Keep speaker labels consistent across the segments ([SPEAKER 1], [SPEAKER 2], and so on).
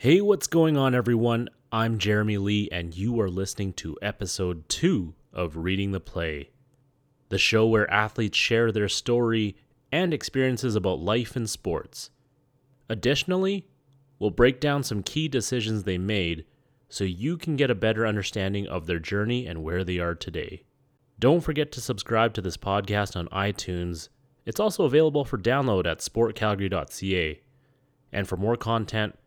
[SPEAKER 1] Hey, what's going on, everyone? I'm Jeremy Lee, and you are listening to episode two of Reading the Play, the show where athletes share their story and experiences about life and sports. Additionally, we'll break down some key decisions they made so you can get a better understanding of their journey and where they are today. Don't forget to subscribe to this podcast on iTunes. It's also available for download at sportcalgary.ca. And for more content,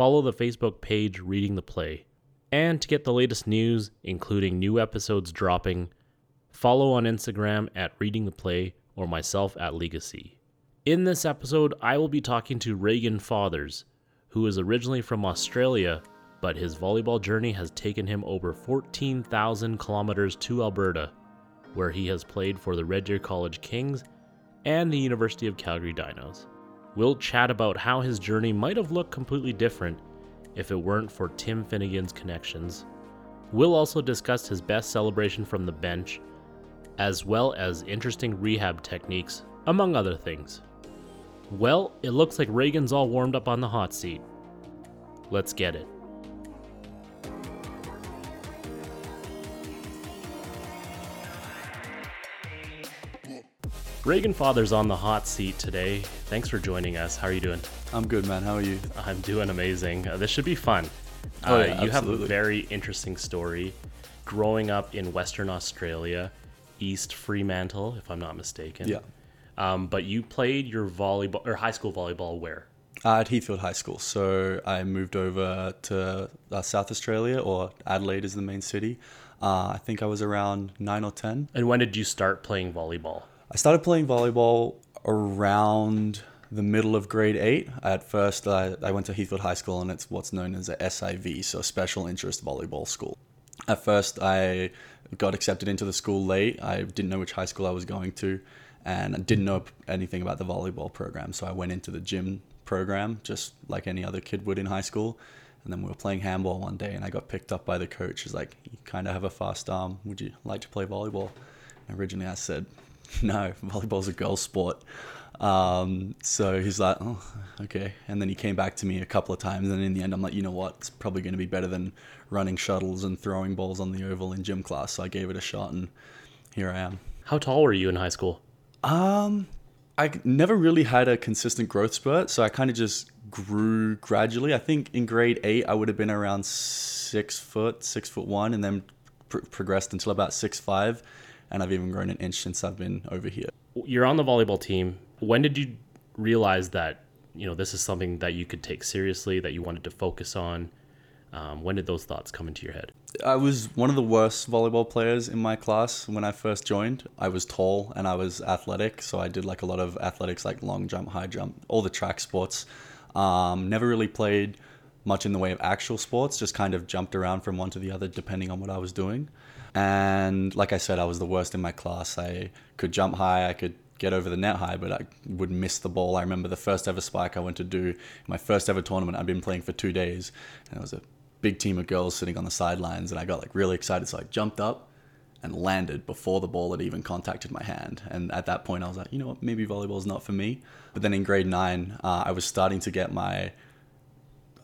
[SPEAKER 1] follow the Facebook page Reading the Play. And to get the latest news, including new episodes dropping, follow on Instagram at Reading the Play or myself at Legacy. In this episode, I will be talking to Reagan Fathers, who is originally from Australia, but his volleyball journey has taken him over 14,000 kilometers to Alberta, where he has played for the Red Deer College Kings and the University of Calgary Dinos. We'll chat about how his journey might have looked completely different if it weren't for Tim Finnegan's connections. We'll also discuss his best celebration from the bench, as well as interesting rehab techniques, among other things. Well, it looks like Reagan's all warmed up on the hot seat. Let's get it. Reagan Father's on the hot seat today. Thanks for joining us. How are you doing?
[SPEAKER 2] I'm good, man. How are you?
[SPEAKER 1] I'm doing amazing. Uh, this should be fun.
[SPEAKER 2] Oh,
[SPEAKER 1] Uh,
[SPEAKER 2] yeah,
[SPEAKER 1] you have a very interesting story. Growing up in Western Australia, East Fremantle, if I'm not mistaken.
[SPEAKER 2] Yeah.
[SPEAKER 1] Um, but you played your volleyball or high school volleyball where?
[SPEAKER 2] Uh, at Heathfield High School. So I moved over to uh, South Australia, or Adelaide is the main city. Uh, I think I was around nine or 10.
[SPEAKER 1] And when did you start playing volleyball?
[SPEAKER 2] I started playing volleyball around the middle of grade eight. At first, I, I went to Heathfield High School, and it's what's known as a SIV, so Special Interest Volleyball School. At first, I got accepted into the school late. I didn't know which high school I was going to, and I didn't know anything about the volleyball program. So I went into the gym program, just like any other kid would in high school. And then we were playing handball one day, and I got picked up by the coach. He's like, "You kind of have a fast arm. Would you like to play volleyball?" And originally, I said, "No, volleyball's a girls' sport." Um, so he's like, "Oh, okay." And then he came back to me a couple of times, and in the end, I'm like, "You know what? It's probably going to be better than running shuttles and throwing balls on the oval in gym class." So I gave it a shot, and here I am.
[SPEAKER 1] How tall were you in high school?
[SPEAKER 2] Um, I never really had a consistent growth spurt, so I kind of just grew gradually. I think in grade eight, I would have been around six foot, six foot one, and then pr- progressed until about six five, and I've even grown an inch since I've been over here.
[SPEAKER 1] You're on the volleyball team. When did you realize that you know this is something that you could take seriously, that you wanted to focus on? Um, when did those thoughts come into your head?
[SPEAKER 2] I was one of the worst volleyball players in my class when I first joined. I was tall and I was athletic, so I did like a lot of athletics, like long jump, high jump, all the track sports. Um, never really played much in the way of actual sports, just kind of jumped around from one to the other depending on what I was doing. And like I said, I was the worst in my class. I could jump high, I could get over the net high, but I would miss the ball. I remember the first ever spike I went to do, my first ever tournament, I'd been playing for two days, and it was a big team of girls sitting on the sidelines, and I got like really excited, so I jumped up and landed before the ball had even contacted my hand. And at that point, I was like, you know what, maybe volleyball's not for me. But then in grade nine, uh, I was starting to get my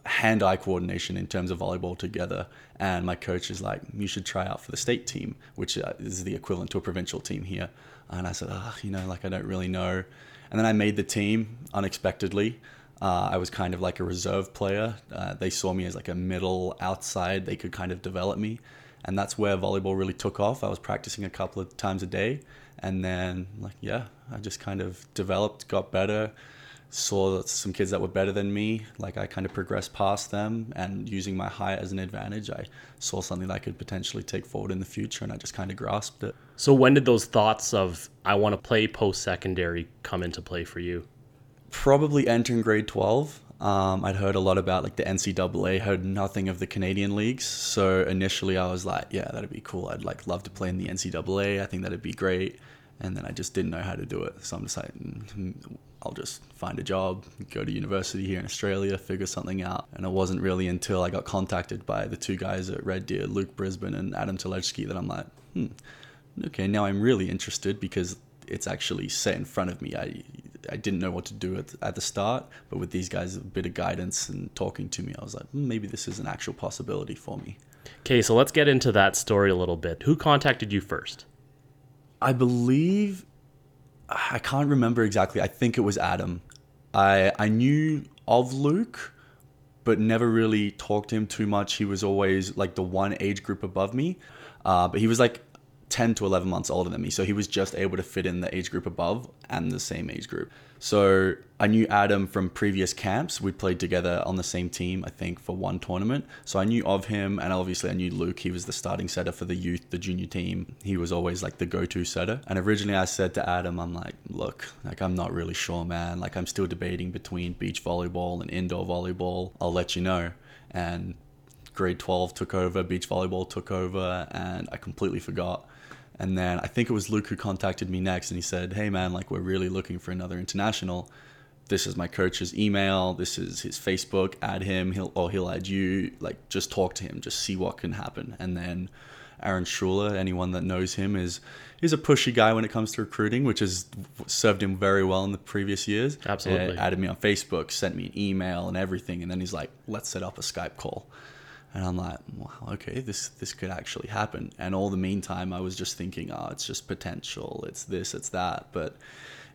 [SPEAKER 2] hand-eye coordination in terms of volleyball together and my coach is like you should try out for the state team which uh, is the equivalent to a provincial team here. And i said oh you know like i don't really know. And then i made the team unexpectedly. Uh, i was kind of like a reserve player. Uh, they saw me as like a middle outside. They could kind of develop me. And that's where volleyball really took off. I was practicing a couple of times a day. And then like yeah i just kind of developed got better saw some kids that were better than me like i kind of progressed past them and using my height as an advantage i saw something that i could potentially take forward in the future and i just kind of grasped it.
[SPEAKER 1] So when did those thoughts of I want to play post secondary come into play for you?
[SPEAKER 2] probably entering grade 12 um, i'd heard a lot about like the ncaa heard nothing of the canadian leagues. So initially i was like yeah that'd be cool. I'd like love to play in the ncaa i think that'd be great and then i just didn't know how to do it so i'm just like mm, i'll just find a job go to university here in australia figure something out and it wasn't really until i got contacted by the two guys at red deer luke brisbane and adam Telechki that i'm like hmm okay now i'm really interested because it's actually set in front of me i I didn't know what to do at, at the start, but with these guys, a bit of guidance and talking to me, I was like, "Hmm, maybe this is an actual possibility for me.
[SPEAKER 1] Okay, so let's get into that story a little bit. Who contacted you first?
[SPEAKER 2] I believe I can't remember exactly. I think it was Adam. I I knew of Luke, but never really talked to him too much. He was always like the one age group above me, uh, but he was like 10 to 11 months older than me. So he was just able to fit in the age group above and the same age group. So I knew Adam from previous camps. We played together on the same team, I think, for one tournament. So I knew of him, and obviously I knew Luke. He was the starting setter for the youth, the junior team. He was always like the go to setter. And originally I said to Adam, I'm like, look, like I'm not really sure, man. Like I'm still debating between beach volleyball and indoor volleyball. I'll let you know. And grade 12 took over, beach volleyball took over, and I completely forgot. And then I think it was Luke who contacted me next and he said, Hey man, like we're really looking for another international. This is my coach's email. This is his Facebook. Add him. He'll or he'll add you. Like just talk to him. Just see what can happen. And then Aaron Schulha, anyone that knows him, is is a pushy guy when it comes to recruiting, which has served him very well in the previous years.
[SPEAKER 1] Absolutely.
[SPEAKER 2] Uh, added me on Facebook, sent me an email and everything, and then he's like, "Let's set up a Skype call." And I'm like, wow, okay, this this could actually happen. And all the meantime, I was just thinking, oh, it's just potential. It's this, it's that. But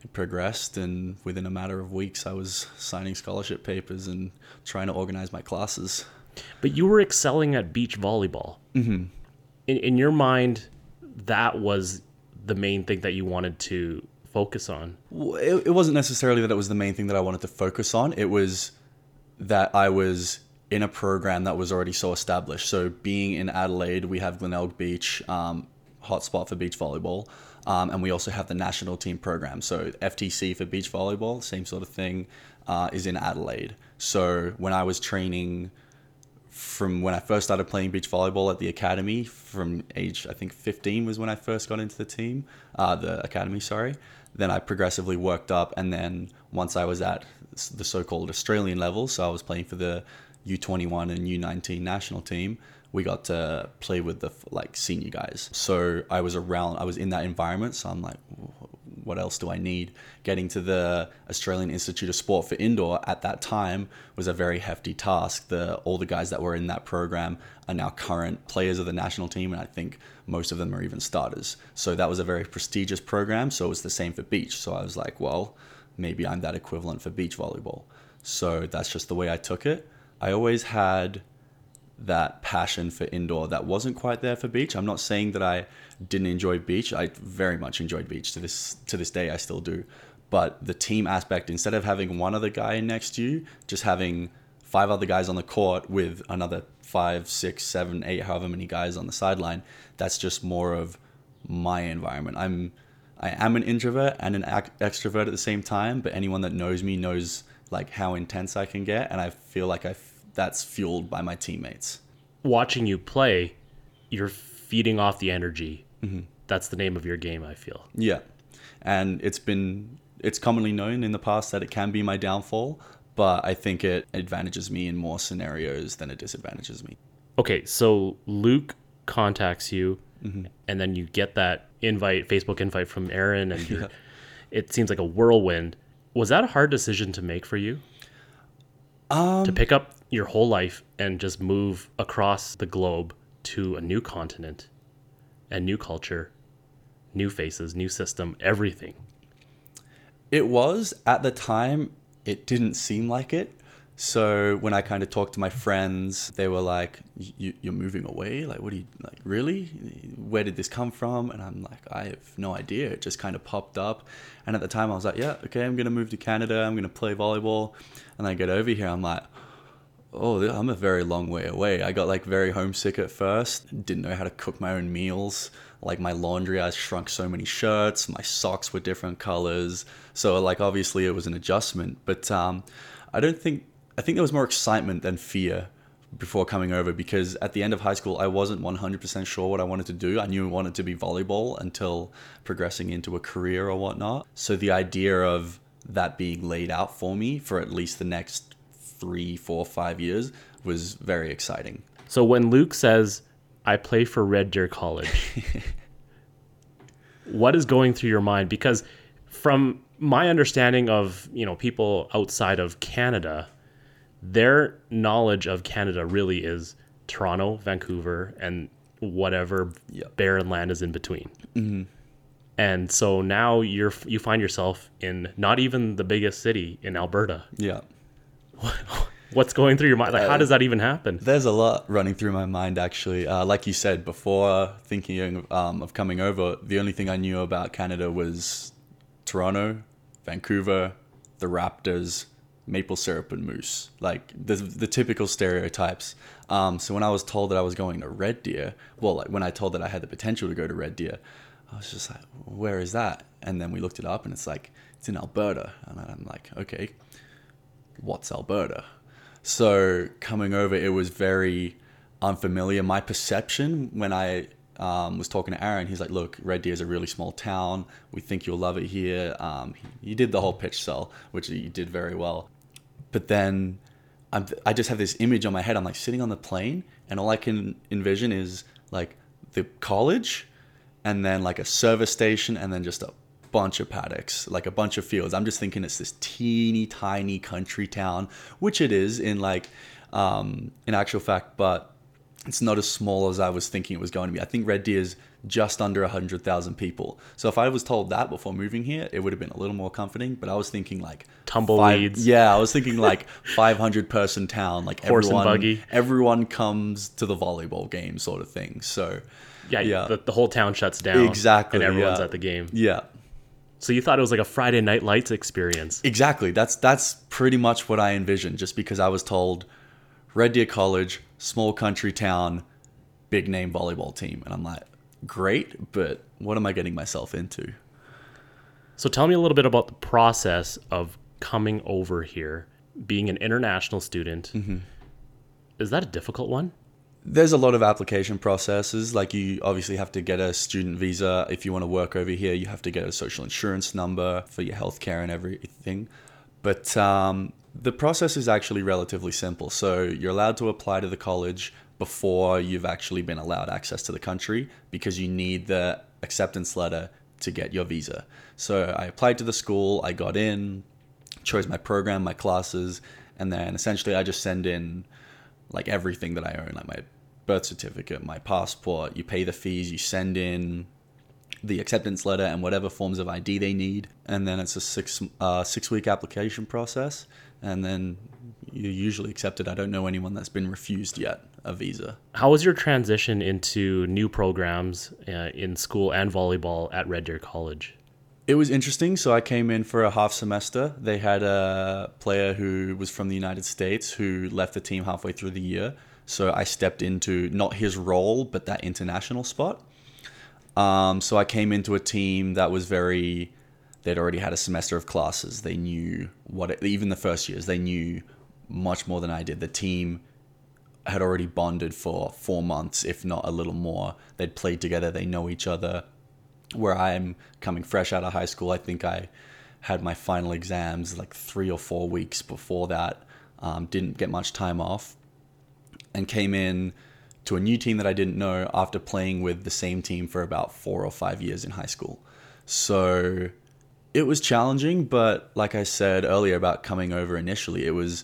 [SPEAKER 2] it progressed, and within a matter of weeks, I was signing scholarship papers and trying to organize my classes.
[SPEAKER 1] But you were excelling at beach volleyball. Mm-hmm. In, in your mind, that was the main thing that you wanted to focus on.
[SPEAKER 2] Well, It, it wasn't necessarily that it was the main thing that I wanted to focus on. It was that I was in a program that was already so established. So being in Adelaide, we have Glenelg Beach, um, hotspot for beach volleyball. Um, and we also have the national team program. So FTC for beach volleyball, same sort of thing, uh, is in Adelaide. So when I was training from when I first started playing beach volleyball at the academy, from age I think 15 was when I first got into the team, uh, the academy, sorry. Then I progressively worked up, and then once I was at the so-called Australian level, so I was playing for the U21 and U19 national team. We got to play with the like senior guys. So I was around, I was in that environment. So I'm like, what else do I need? Getting to the Australian Institute of Sport for indoor at that time was a very hefty task. The all the guys that were in that program are now current players of the national team, and I think most of them are even starters. So that was a very prestigious program. So it was the same for beach. So I was like, well, maybe I'm that equivalent for beach volleyball. So that's just the way I took it. I always had that passion for indoor that wasn't quite there for beach. I'm not saying that I didn't enjoy beach. I very much enjoyed beach to this to this day. I still do. But the team aspect, instead of having one other guy next to you, just having five other guys on the court with another five, six, seven, eight, however many guys on the sideline, that's just more of my environment. I'm I am an introvert and an extrovert at the same time, but anyone that knows me knows like how intense I can get, and I feel like I that's fueled by my teammates.
[SPEAKER 1] Watching you play, you're feeding off the energy. Mm-hmm. That's the name of your game, I feel.
[SPEAKER 2] Yeah, and it's been it's commonly known in the past that it can be my downfall, but I think it advantages me in more scenarios than it disadvantages me.
[SPEAKER 1] Okay, so Luke contacts you, mm-hmm. and then you get that invite, Facebook invite from Aaron, and you're, it seems like a whirlwind. Was that a hard decision to make for you? Um, to pick up your whole life and just move across the globe to a new continent and new culture, new faces, new system, everything.
[SPEAKER 2] It was at the time. It didn't seem like it. So when I kind of talked to my friends, they were like, "You- "You're moving away? Like, what do you like? Really? Where did this come from?" And I'm like, "I have no idea. It just kind of popped up." And at the time, I was like, "Yeah, okay, I'm gonna move to Canada. I'm gonna play volleyball." And I get over here, I'm like, "Oh, I'm a very long way away." I got like very homesick at first. Didn't know how to cook my own meals. Like my laundry, I shrunk so many shirts. My socks were different colors. So like obviously it was an adjustment, but um, I don't think I think there was more excitement than fear before coming over because at the end of high school I wasn't 100% sure what I wanted to do. I knew I wanted to be volleyball until progressing into a career or whatnot. So the idea of that being laid out for me for at least the next three, four, five years was very exciting.
[SPEAKER 1] So when Luke says, I play for Red Deer College, what is going through your mind? Because from my understanding of you know people outside of Canada, their knowledge of Canada really is Toronto, Vancouver, and whatever
[SPEAKER 2] Yeah.
[SPEAKER 1] barren land is in between. Mm-hmm. And so now you're you find yourself in not even the biggest city in Alberta.
[SPEAKER 2] Yeah.
[SPEAKER 1] What's going through your mind? Like, how does that even happen?
[SPEAKER 2] There's a lot running through my mind actually. Uh, like you said before, thinking um, of coming over, the only thing I knew about Canada was Toronto, Vancouver, the Raptors, maple syrup, and moose. Like the the typical stereotypes. Um, so when I was told that I was going to Red Deer, well, like when I told that I had the potential to go to Red Deer, I was just like, where is that? And then we looked it up, and it's like it's in Alberta, and I'm like, okay, what's Alberta? So coming over, it was very unfamiliar. My perception when I um, was talking to Aaron, he's like, "Look, Red Deer is a really small town. We think you'll love it here." Um, you did the whole pitch sell, which you did very well. But then I'm, I just have this image on my head. I'm like sitting on the plane, and all I can envision is like the college, and then like a service station, and then just a bunch of paddocks, like a bunch of fields. I'm just thinking it's this teeny tiny country town, which it is in like um, in actual fact, but it's not as small as I was thinking it was going to be. I think Red Deer is just under 100,000 people. So if I was told that before moving here, it would have been a little more comforting, but I was thinking like
[SPEAKER 1] Tumbleweeds.
[SPEAKER 2] Five, yeah, I was thinking like 500 person town, like
[SPEAKER 1] Horse
[SPEAKER 2] everyone everyone comes to the volleyball game sort of thing. So
[SPEAKER 1] Yeah,
[SPEAKER 2] Yeah.
[SPEAKER 1] The, the whole town shuts down.
[SPEAKER 2] Exactly,
[SPEAKER 1] And everyone's
[SPEAKER 2] yeah.
[SPEAKER 1] at the game.
[SPEAKER 2] yeah,
[SPEAKER 1] So you thought it was like a Friday Night Lights experience.
[SPEAKER 2] Exactly. That's that's pretty much what I envisioned. Just because I was told, Red Deer College, small country town, big name volleyball team, and I'm like, great, but what am I getting myself into?
[SPEAKER 1] So tell me a little bit about the process of coming over here, being an international student.
[SPEAKER 2] Mm-hmm.
[SPEAKER 1] Is that a difficult one?
[SPEAKER 2] There's a lot of application processes. Like you obviously have to get a student visa if you want to work over here. You have to get a social insurance number for your healthcare and everything. But um, the process is actually relatively simple. So you're allowed to apply to the college before you've actually been allowed access to the country because you need the acceptance letter to get your visa. So I applied to the school, I got in, chose my program, my classes, and then essentially I just send in like everything that I own, like my birth certificate, my passport. You pay the fees, you send in the acceptance letter and whatever forms of ID they need, and then it's a six uh, six week application process, and then you're usually accepted. I don't know anyone that's been refused yet a visa.
[SPEAKER 1] How was your transition into new programs uh, in school and volleyball at Red Deer College?
[SPEAKER 2] It was interesting. So I came in for a half semester. They had a player who was from the United States who left the team halfway through the year. So I stepped into not his role, but that international spot. Um, so I came into a team that was very, they'd already had a semester of classes. They knew what, it, even the first years, they knew much more than I did. The team had already bonded for four months, if not a little more. They'd played together, they know each other where I'm coming fresh out of high school, I think I had my final exams like three or four weeks before that. Um, didn't get much time off, and came in to a new team that I didn't know after playing with the same team for about four or five years in high school. So it was challenging, but like I said earlier about coming over initially, it was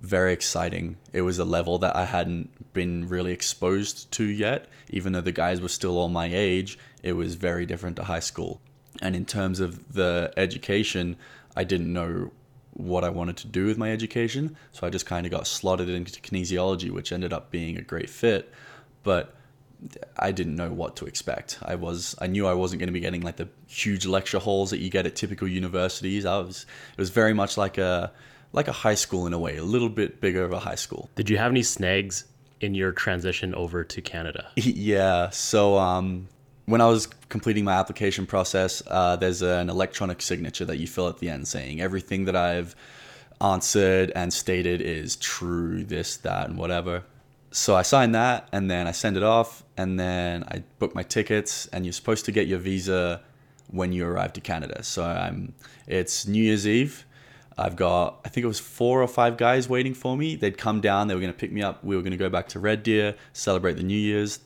[SPEAKER 2] very exciting. It was a level that I hadn't been really exposed to yet, even though the guys were still all my age. It was very different to high school. And in terms of the education, I didn't know what I wanted to do with my education. So I just kind of got slotted into kinesiology, which ended up being a great fit. But I didn't know what to expect. I was I knew I wasn't going to be getting like the huge lecture halls that you get at typical universities. I was it was very much like a like a high school in a way, a little bit bigger of a high school.
[SPEAKER 1] Did you have any snags in your transition over to Canada?
[SPEAKER 2] yeah. So um, when I was completing my application process, uh, there's an electronic signature that you fill at the end saying everything that I've answered and stated is true, this, that, and whatever. So I signed that and then I send it off and then I book my tickets and you're supposed to get your visa when you arrive to Canada. So I'm it's New Year's Eve. I've got I think it was four or five guys waiting for me. They'd come down, they were gonna pick me up, we were gonna go back to Red Deer, celebrate the New Year's.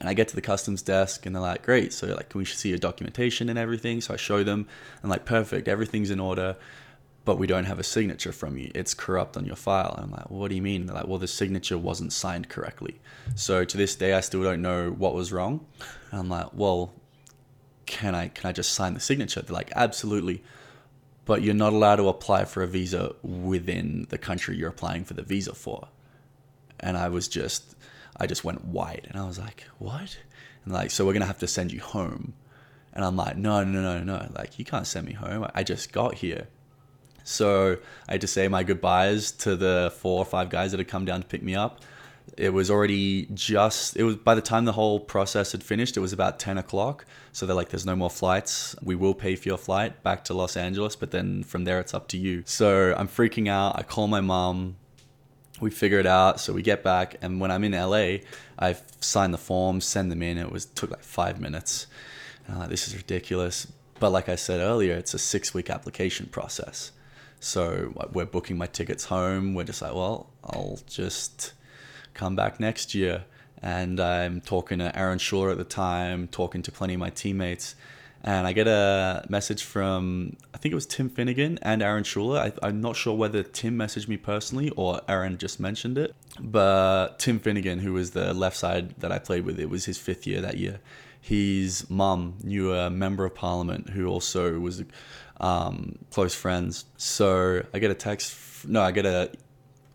[SPEAKER 2] And I get to the customs desk and they're like, great. So like, can we should see your documentation and everything? So I show them and like, perfect, everything's in order, but we don't have a signature from you. It's corrupt on your file. And I'm like, what do you mean? They're like, well, the signature wasn't signed correctly. So to this day, I still don't know what was wrong. And I'm like, well, can I can I just sign the signature? They're like, absolutely. But you're not allowed to apply for a visa within the country you're applying for the visa for. And I was just I just went white and I was like, What? And like, so we're gonna have to send you home. And I'm like, no, no, no, no. Like, you can't send me home. I just got here. So I had to say my goodbyes to the four or five guys that had come down to pick me up it was already just it was by the time the whole process had finished it was about 10 o'clock. So they're like there's no more flights. We will pay for your flight back to los angeles but then from there it's up to you. So i'm freaking out. I call my mom. We figure it out. So we get back and when i'm in la i sign the forms send them in. It was took like five minutes. And this is ridiculous. But like i said earlier it's a six week application process. So uh, we're booking my tickets home. We're just like well i'll just come back next year. And I'm talking to Aaron Schulha at the time, talking to plenty of my teammates. And I get a message from, I think it was Tim Finnegan and Aaron Schulha. I, am not sure whether Tim messaged me personally or Aaron just mentioned it. But Tim Finnegan, who was the left side that I played with, it was his fifth year that year. His mum knew a member of parliament who also was um, close friends. So I get a text, no, I get a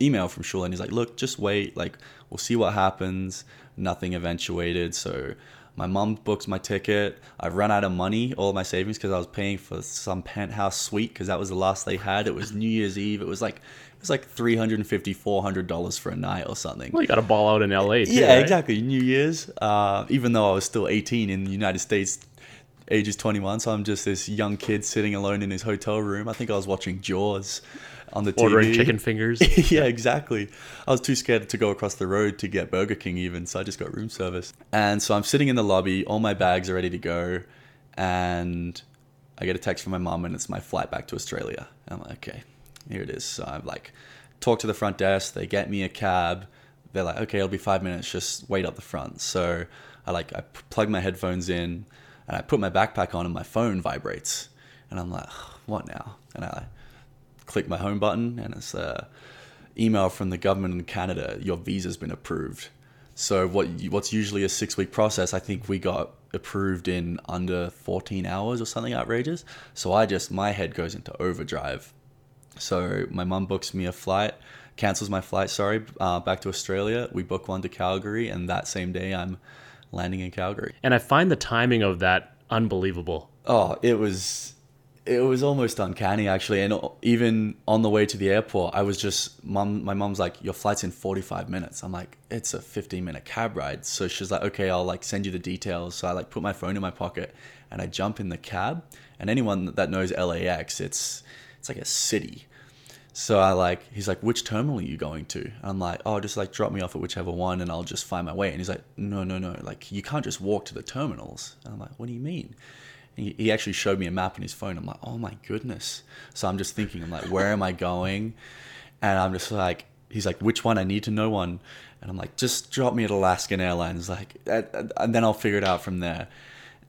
[SPEAKER 2] email from Schulha and he's like, look, just wait. Like, we'll see what happens. Nothing eventuated. So my mom books my ticket. I've run out of money, all of my savings, because I was paying for some penthouse suite because that was the last they had. It was New Year's Eve. It was like it was like 350 400 dollars for a night or something.
[SPEAKER 1] Well, you got to ball out in LA. Too,
[SPEAKER 2] yeah,
[SPEAKER 1] right?
[SPEAKER 2] exactly. New Year's. Uh, even though I was still 18 in the United States, ages 21, so I'm just this young kid sitting alone in his hotel room. I think I was watching Jaws on the TV.
[SPEAKER 1] Chicken fingers.
[SPEAKER 2] yeah, exactly. I was too scared to go across the road to get Burger King even, so I just got room service. And so I'm sitting in the lobby, all my bags are ready to go, and I get a text from my mom, and it's my flight back to Australia. I'm like, okay, here it is. So I'm like, talk to the front desk. They get me a cab. They're like, okay, it'll be five minutes. Just wait up the front. So I like I plug my headphones in, and I put my backpack on, and my phone vibrates, and I'm like, what now? And I click my home button and it's a email from the government in Canada. Your visa's been approved. So what what's usually a six week process, I think we got approved in under 14 hours or something outrageous. So I just my head goes into overdrive. So my mum books me a flight, cancels my flight. Sorry, uh, back to Australia. We book one to Calgary, and that same day I'm landing in Calgary.
[SPEAKER 1] And I find the timing of that unbelievable.
[SPEAKER 2] Oh, it was it was almost uncanny actually. And even on the way to the airport i was just mom my mom's like your flight's in 45 minutes. I'm like it's a 15 minute cab ride. So she's like okay i'll like send you the details. So i like put my phone in my pocket and i jump in the cab. And anyone that knows lax it's it's like a city. So i like he's like which terminal are you going to? I'm like oh just like drop me off at whichever one and i'll just find my way. And he's like no no no. Like you can't just walk to the terminals. And i'm like what do you mean he, actually showed me a map on his phone. I'm like, oh my goodness. So I'm just thinking, I'm like, where am I going? And I'm just like, he's like, which one? I need to know one. And I'm like, just drop me at Alaskan Airlines. Like, and then I'll figure it out from there.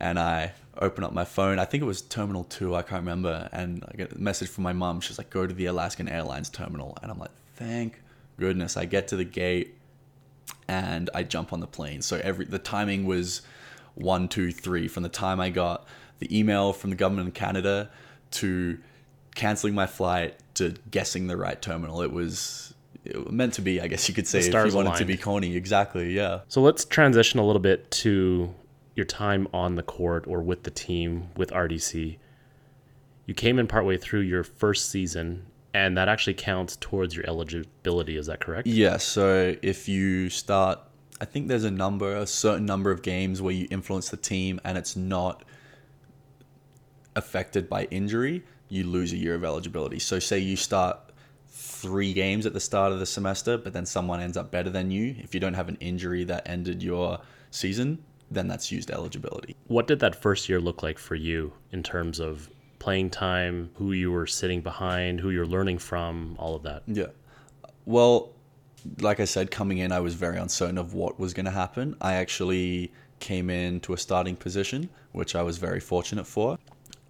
[SPEAKER 2] And I open up my phone. I think it was Terminal 2. I can't remember. And I get a message from my mom. She's like, go to the Alaskan Airlines terminal. And I'm like, thank goodness. I get to the gate and I jump on the plane. So every, the timing was one, two, three from the time I got the email from the government in Canada to canceling my flight to guessing the right terminal. It was, it was meant to be, I guess you could say, if you wanted aligned. to be corny. Exactly, yeah.
[SPEAKER 1] So let's transition a little bit to your time on the court or with the team with RDC. You came in partway through your first season, and that actually counts towards your eligibility. Is that correct?
[SPEAKER 2] Yes. Yeah, so if you start, I think there's a number, a certain number of games where you influence the team, and it's not affected by injury, you lose a year of eligibility. So, say you start three games at the start of the semester, but then someone ends up better than you. If you don't have an injury that ended your season, then that's used eligibility.
[SPEAKER 1] What did that first year look like for you in terms of playing time, who you were sitting behind, who you're learning from, all of that?
[SPEAKER 2] Yeah. Well, like I said, coming in, I was very uncertain of what was going to happen. I actually came into a starting position, which I was very fortunate for.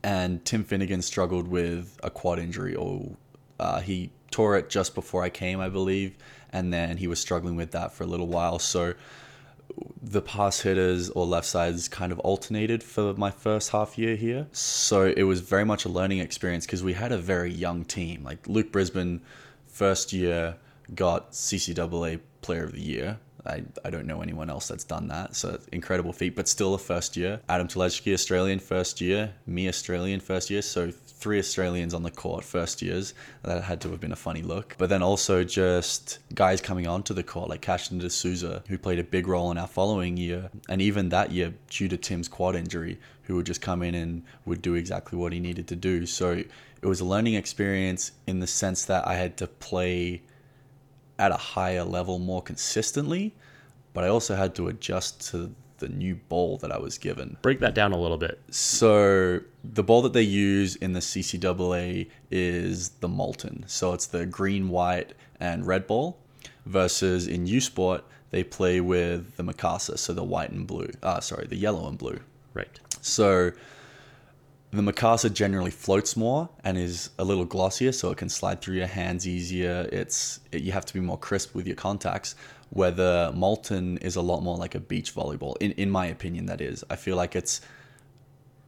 [SPEAKER 2] And Tim Finnegan struggled with a quad injury, or uh, he tore it just before I came, I believe, and then he was struggling with that for a little while. So the pass hitters or left sides kind of alternated for my first half year here. So it was very much a learning experience because we had a very young team. Like Luke Brisbane, first year, got CCAA Player of the Year. I, I don't know anyone else that's done that. So incredible feat, but still a first year. Adam Telechki, Australian first year. Me, Australian first year. So three Australians on the court first years. That had to have been a funny look. But then also just guys coming onto the court like Cashton D'Souza, who played a big role in our following year. And even that year, due to Tim's quad injury, who would just come in and would do exactly what he needed to do. So it was a learning experience in the sense that I had to play at a higher level more consistently, but I also had to adjust to the new ball that I was given.
[SPEAKER 1] Break that down a little bit.
[SPEAKER 2] So the ball that they use in the CCAA is the Molten. So it's the green, white, and red ball. Versus in U Sport, they play with the Mikasa, so the white and blue. Ah, sorry, the yellow and blue.
[SPEAKER 1] Right.
[SPEAKER 2] So the Mikasa generally floats more and is a little glossier, so it can slide through your hands easier. It's it, you have to be more crisp with your contacts. Where the Molten is a lot more like a beach volleyball, in in my opinion, that is. I feel like it's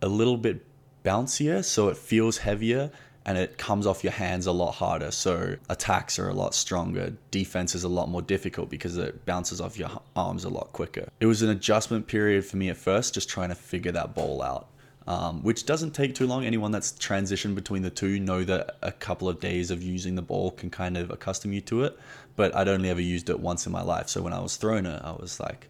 [SPEAKER 2] a little bit bouncier, so it feels heavier and it comes off your hands a lot harder. So attacks are a lot stronger. Defense is a lot more difficult because it bounces off your arms a lot quicker. It was an adjustment period for me at first, just trying to figure that ball out um, which doesn't take too long. Anyone that's transitioned between the two know that a couple of days of using the ball can kind of accustom you to it. But I'd only ever used it once in my life. So when I was throwing it, I was like,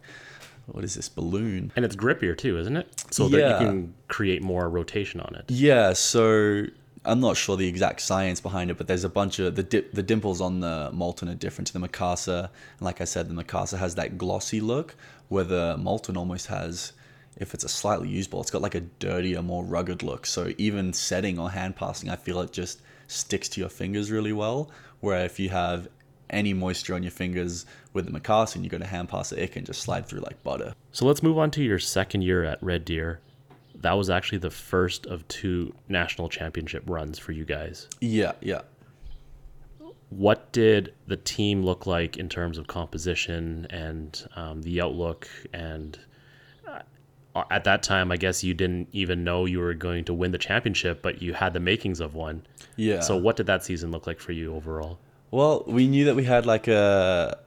[SPEAKER 2] what is this balloon?
[SPEAKER 1] And it's grippier too, isn't it? So yeah. that you can create more rotation on it.
[SPEAKER 2] Yeah. So I'm not sure the exact science behind it, but there's a bunch of the dip, the dimples on the Molten are different to the Mikasa. And like I said, the Mikasa has that glossy look, where the Molten almost has if it's a slightly used ball, it's got like a dirtier, more rugged look. So even setting or hand passing, I feel it just sticks to your fingers really well. Where if you have any moisture on your fingers with the Mikasa and you go to hand pass it, it can just slide through like butter.
[SPEAKER 1] So let's move on to your second year at Red Deer. That was actually the first of two national championship runs for you guys.
[SPEAKER 2] Yeah, yeah.
[SPEAKER 1] What did the team look like in terms of composition and um, the outlook and at that time, I guess you didn't even know you were going to win the championship, but you had the makings of one.
[SPEAKER 2] Yeah.
[SPEAKER 1] So what did that season look like for you overall?
[SPEAKER 2] Well, we knew that we had like a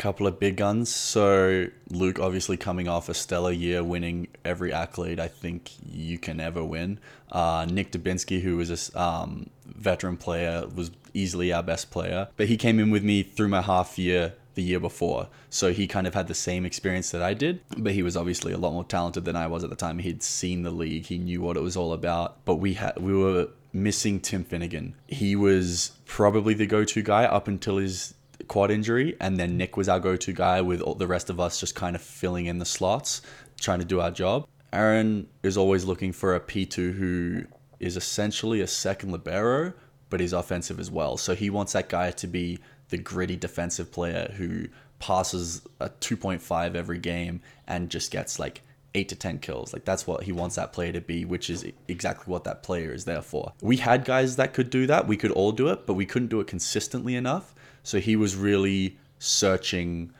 [SPEAKER 2] couple of big guns. So Luke, obviously coming off a stellar year, winning every accolade I think you can ever win. Uh, Nick Dubinsky, who was a um, veteran player, was easily our best player. But he came in with me through my half year the year before. So he kind of had the same experience that I did, but he was obviously a lot more talented than I was at the time. He'd seen the league, he knew what it was all about. But we had we were missing Tim Finnegan. He was probably the go-to guy up until his quad injury, and then Nick was our go-to guy with all the rest of us just kind of filling in the slots, trying to do our job. Aaron is always looking for a P2 who is essentially a second libero, but is offensive as well. So he wants that guy to be the gritty defensive player who passes a 2.5 every game and just gets like 8 to 10 kills. Like that's what he wants that player to be, which is exactly what that player is there for. We had guys that could do that. We could all do it, but we couldn't do it consistently enough. So he was really searching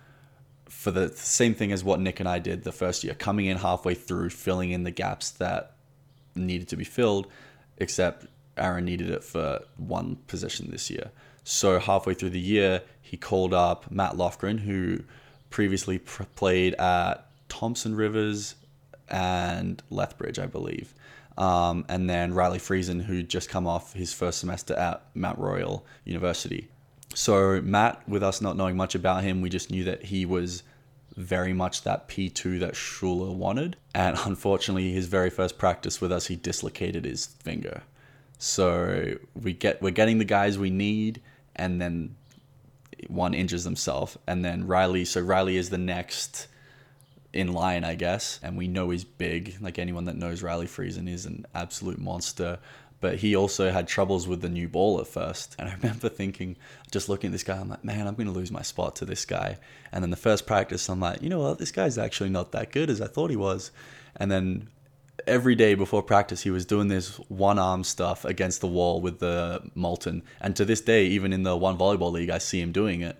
[SPEAKER 2] for the same thing as what Nick and I did the first year, coming in halfway through, filling in the gaps that needed to be filled, except Aaron needed it for one position this year. So halfway through the year, he called up Matt Lofgren, who previously pr- played at Thompson Rivers and Lethbridge, I believe. Um, and then Riley Friesen, who just come off his first semester at Mount Royal University. So Matt, with us not knowing much about him, we just knew that he was very much that P2 that Schulha wanted. And unfortunately, his very first practice with us, he dislocated his finger. So we get we're getting the guys we need, and then one injures himself, and then Riley. So Riley is the next in line, I guess, and we know he's big. Like anyone that knows Riley Friesen is an absolute monster. but he also had troubles with the new ball at first. And I remember thinking, just looking at this guy, I'm like, man, I'm going to lose my spot to this guy. And then the first practice, I'm like, you know what, this guy's actually not that good as I thought he was. And then every day before practice, he was doing this one arm stuff against the wall with the Molten. And to this day, even in the one volleyball league, I see him doing it.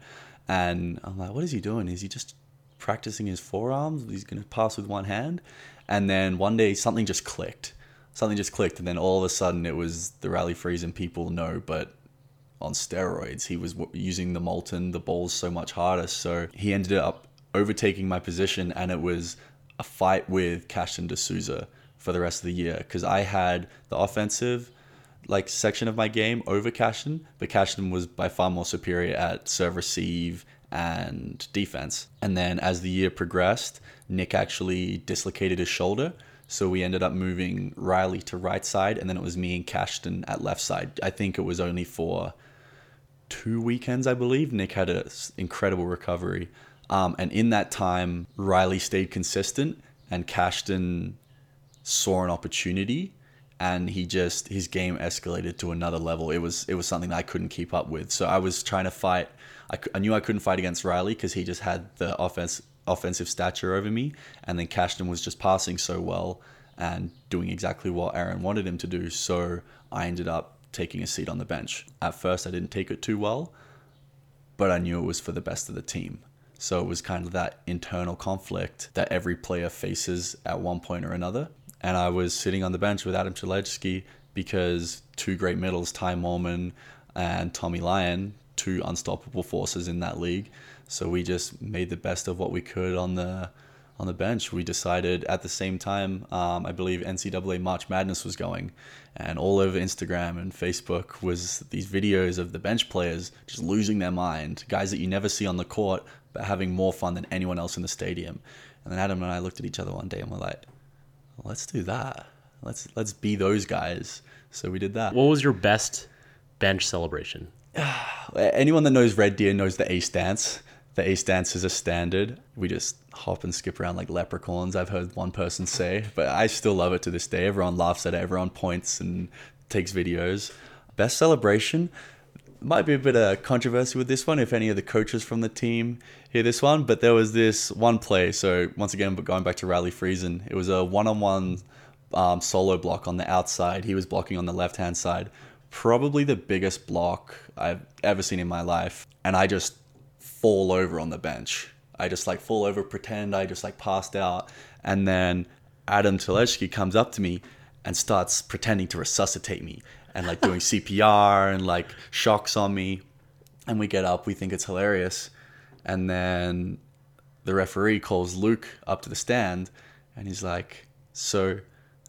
[SPEAKER 2] And I'm like, what is he doing? Is he just practicing his forearms? He's going to pass with one hand. And then one day, something just clicked. Something just clicked. And then all of a sudden, it was the Riley Friesen people know, but on steroids. He was using the Molten, the ball's so much harder. So he ended up overtaking my position, and it was a fight with Cashton D'Souza for the rest of the year because I had the offensive like section of my game over Cashton, but Cashton was by far more superior at serve receive and defense. And then as the year progressed, Nick actually dislocated his shoulder. So we ended up moving Riley to right side, and then it was me and Cashton at left side. I think it was only for two weekends, I believe. Nick had an incredible recovery. Um, and in that time, Riley stayed consistent, and Cashton saw an opportunity and he just his game escalated to another level. It was it was something I couldn't keep up with. So I was trying to fight. I, I knew I couldn't fight against Riley because he just had the offense offensive stature over me, and then Cashton was just passing so well and doing exactly what Aaron wanted him to do. So I ended up taking a seat on the bench. At first, I didn't take it too well, but I knew it was for the best of the team. So it was kind of that internal conflict that every player faces at one point or another and I was sitting on the bench with Adam Chelejski because two great middles, Ty Mormon and Tommy Lyon, two unstoppable forces in that league. So we just made the best of what we could on the on the bench. We decided at the same time, um, I believe NCAA March Madness was going, and all over Instagram and Facebook was these videos of the bench players just losing their mind, guys that you never see on the court, but having more fun than anyone else in the stadium. And then Adam and I looked at each other one day and we're like, let's do that. Let's let's be those guys. So we did that.
[SPEAKER 1] What was your best bench celebration?
[SPEAKER 2] Anyone that knows Red Deer knows the ace dance. The ace dance is a standard. We just hop and skip around like leprechauns. I've heard one person say, but I still love it to this day. Everyone laughs at it. Everyone points and takes videos. Best celebration might be a bit of controversy with this one if any of the coaches from the team hear this one, but there was this one play. So once again, but going back to Riley Friesen, it was a one-on-one um, solo block on the outside. He was blocking on the left-hand side, probably the biggest block I've ever seen in my life, and I just fall over on the bench. I just like fall over, pretend I just like passed out, and then Adam Chelejski comes up to me and starts pretending to resuscitate me and like doing CPR and like shocks on me. And we get up, we think it's hilarious. And then the referee calls Luke up to the stand and he's like, So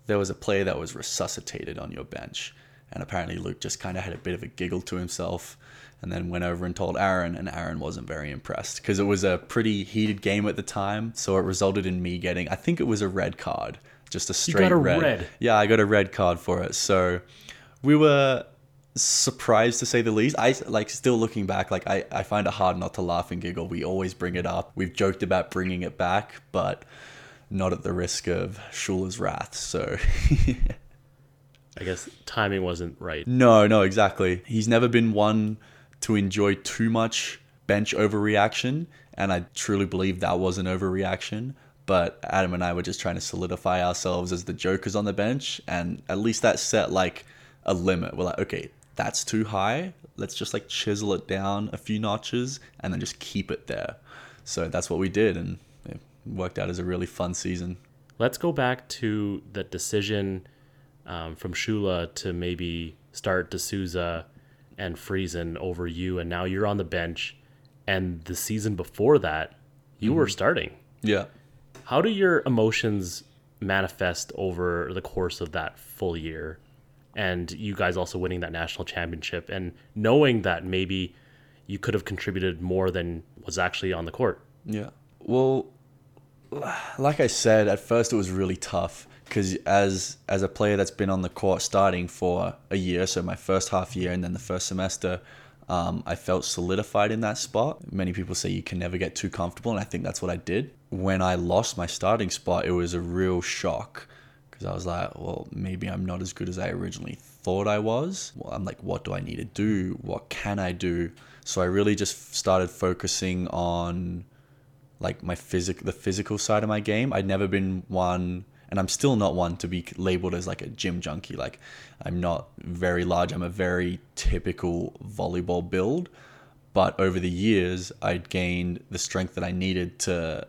[SPEAKER 2] there was a player that was resuscitated on your bench. And apparently Luke just kind of had a bit of a giggle to himself and then went over and told Aaron, and Aaron wasn't very impressed because it was a pretty heated game at the time. So it resulted in me getting, I think it was a red card, just a straight
[SPEAKER 1] a
[SPEAKER 2] red.
[SPEAKER 1] red.
[SPEAKER 2] Yeah, I got a red card for it. So we were surprised to say the least. I like still looking back, like I, I find it hard not to laugh and giggle. We always bring it up. We've joked about bringing it back, but not at the risk of Schulha's wrath. So
[SPEAKER 1] I guess timing wasn't right.
[SPEAKER 2] no, no, exactly. He's never been one to enjoy too much bench overreaction, and I truly believe that was an overreaction. But Adam and I were just trying to solidify ourselves as the jokers on the bench, and at least that set like a limit. We're like, okay, that's too high. Let's just like chisel it down a few notches and then just keep it there. So that's what we did, and it worked out as a really fun season.
[SPEAKER 1] Let's go back to the decision um, from Schulha to maybe start D'Souza and Friesen over you, and now you're on the bench. And the season before that, you were starting.
[SPEAKER 2] Yeah.
[SPEAKER 1] How do your emotions manifest over the course of that full year? And you guys also winning that national championship and knowing that maybe you could have contributed more than was actually on the court.
[SPEAKER 2] Yeah. Well, like I said, at first it was really tough because as as a player that's been on the court starting for a year, so my first half year and then the first semester, um, I felt solidified in that spot. Many people say you can never get too comfortable, and I think that's what I did. When I lost my starting spot, it was a real shock because I was like, well, maybe I'm not as good as I originally thought I was. Well, I'm like, what do I need to do? What can I do? So I really just started focusing on like my physic the physical side of my game. I'd never been one and I'm still not one to be labeled as like a gym junkie. Like I'm not very large. I'm a very typical volleyball build, but over the years I'd gained the strength that I needed to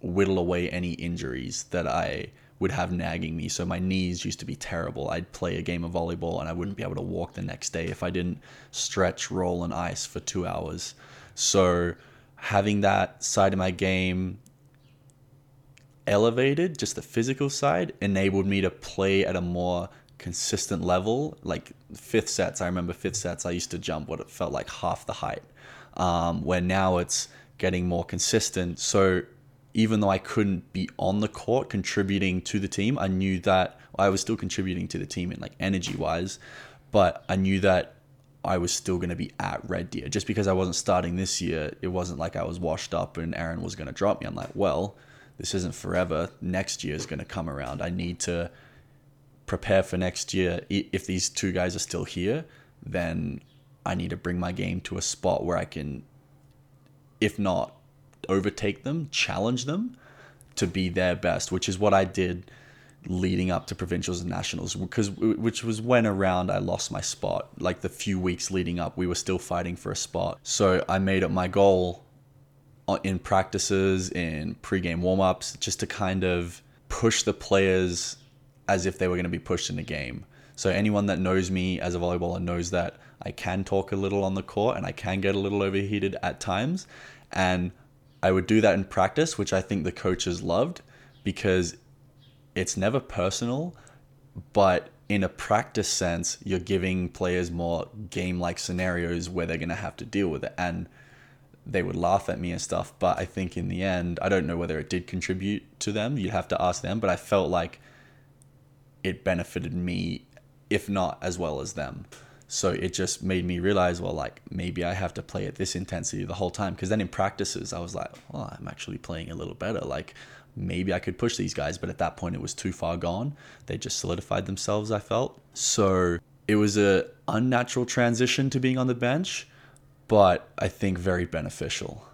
[SPEAKER 2] whittle away any injuries that I would have nagging me. So my knees used to be terrible. I'd play a game of volleyball and I wouldn't be able to walk the next day if I didn't stretch, roll, and ice for two hours. So having that side of my game elevated, just the physical side, enabled me to play at a more consistent level. Like fifth sets, I remember fifth sets, I used to jump what it felt like half the height, um, where now it's getting more consistent. So even though I couldn't be on the court contributing to the team, I knew that I was still contributing to the team in like energy wise, but I knew that I was still going to be at Red Deer. Just because I wasn't starting this year, it wasn't like I was washed up and Aaron was going to drop me. I'm like, well, this isn't forever. Next year is going to come around. I need to prepare for next year. If these two guys are still here, then I need to bring my game to a spot where I can, if not overtake them, challenge them to be their best, which is what I did leading up to provincials and nationals because which was when around I lost my spot. Like the few weeks leading up we were still fighting for a spot. So I made it my goal uh, in practices in pre-game warm-ups just to kind of push the players as if they were going to be pushed in a game. So anyone that knows me as a volleyballer knows that I can talk a little on the court and I can get a little overheated at times. And I would do that in practice, which I think the coaches loved because it's never personal, but in a practice sense, you're giving players more game like scenarios where they're going to have to deal with it. And they would laugh at me and stuff. But I think in the end, I don't know whether it did contribute to them. You'd have to ask them. But I felt like it benefited me, if not as well as them. So it just made me realize, well, like maybe I have to play at this intensity the whole time. Because then in practices, I was like, well, I'm actually playing a little better. Like maybe I could push these guys. But at that point, it was too far gone. They just solidified themselves, I felt. So it was a unnatural transition to being on the bench, but I think very beneficial.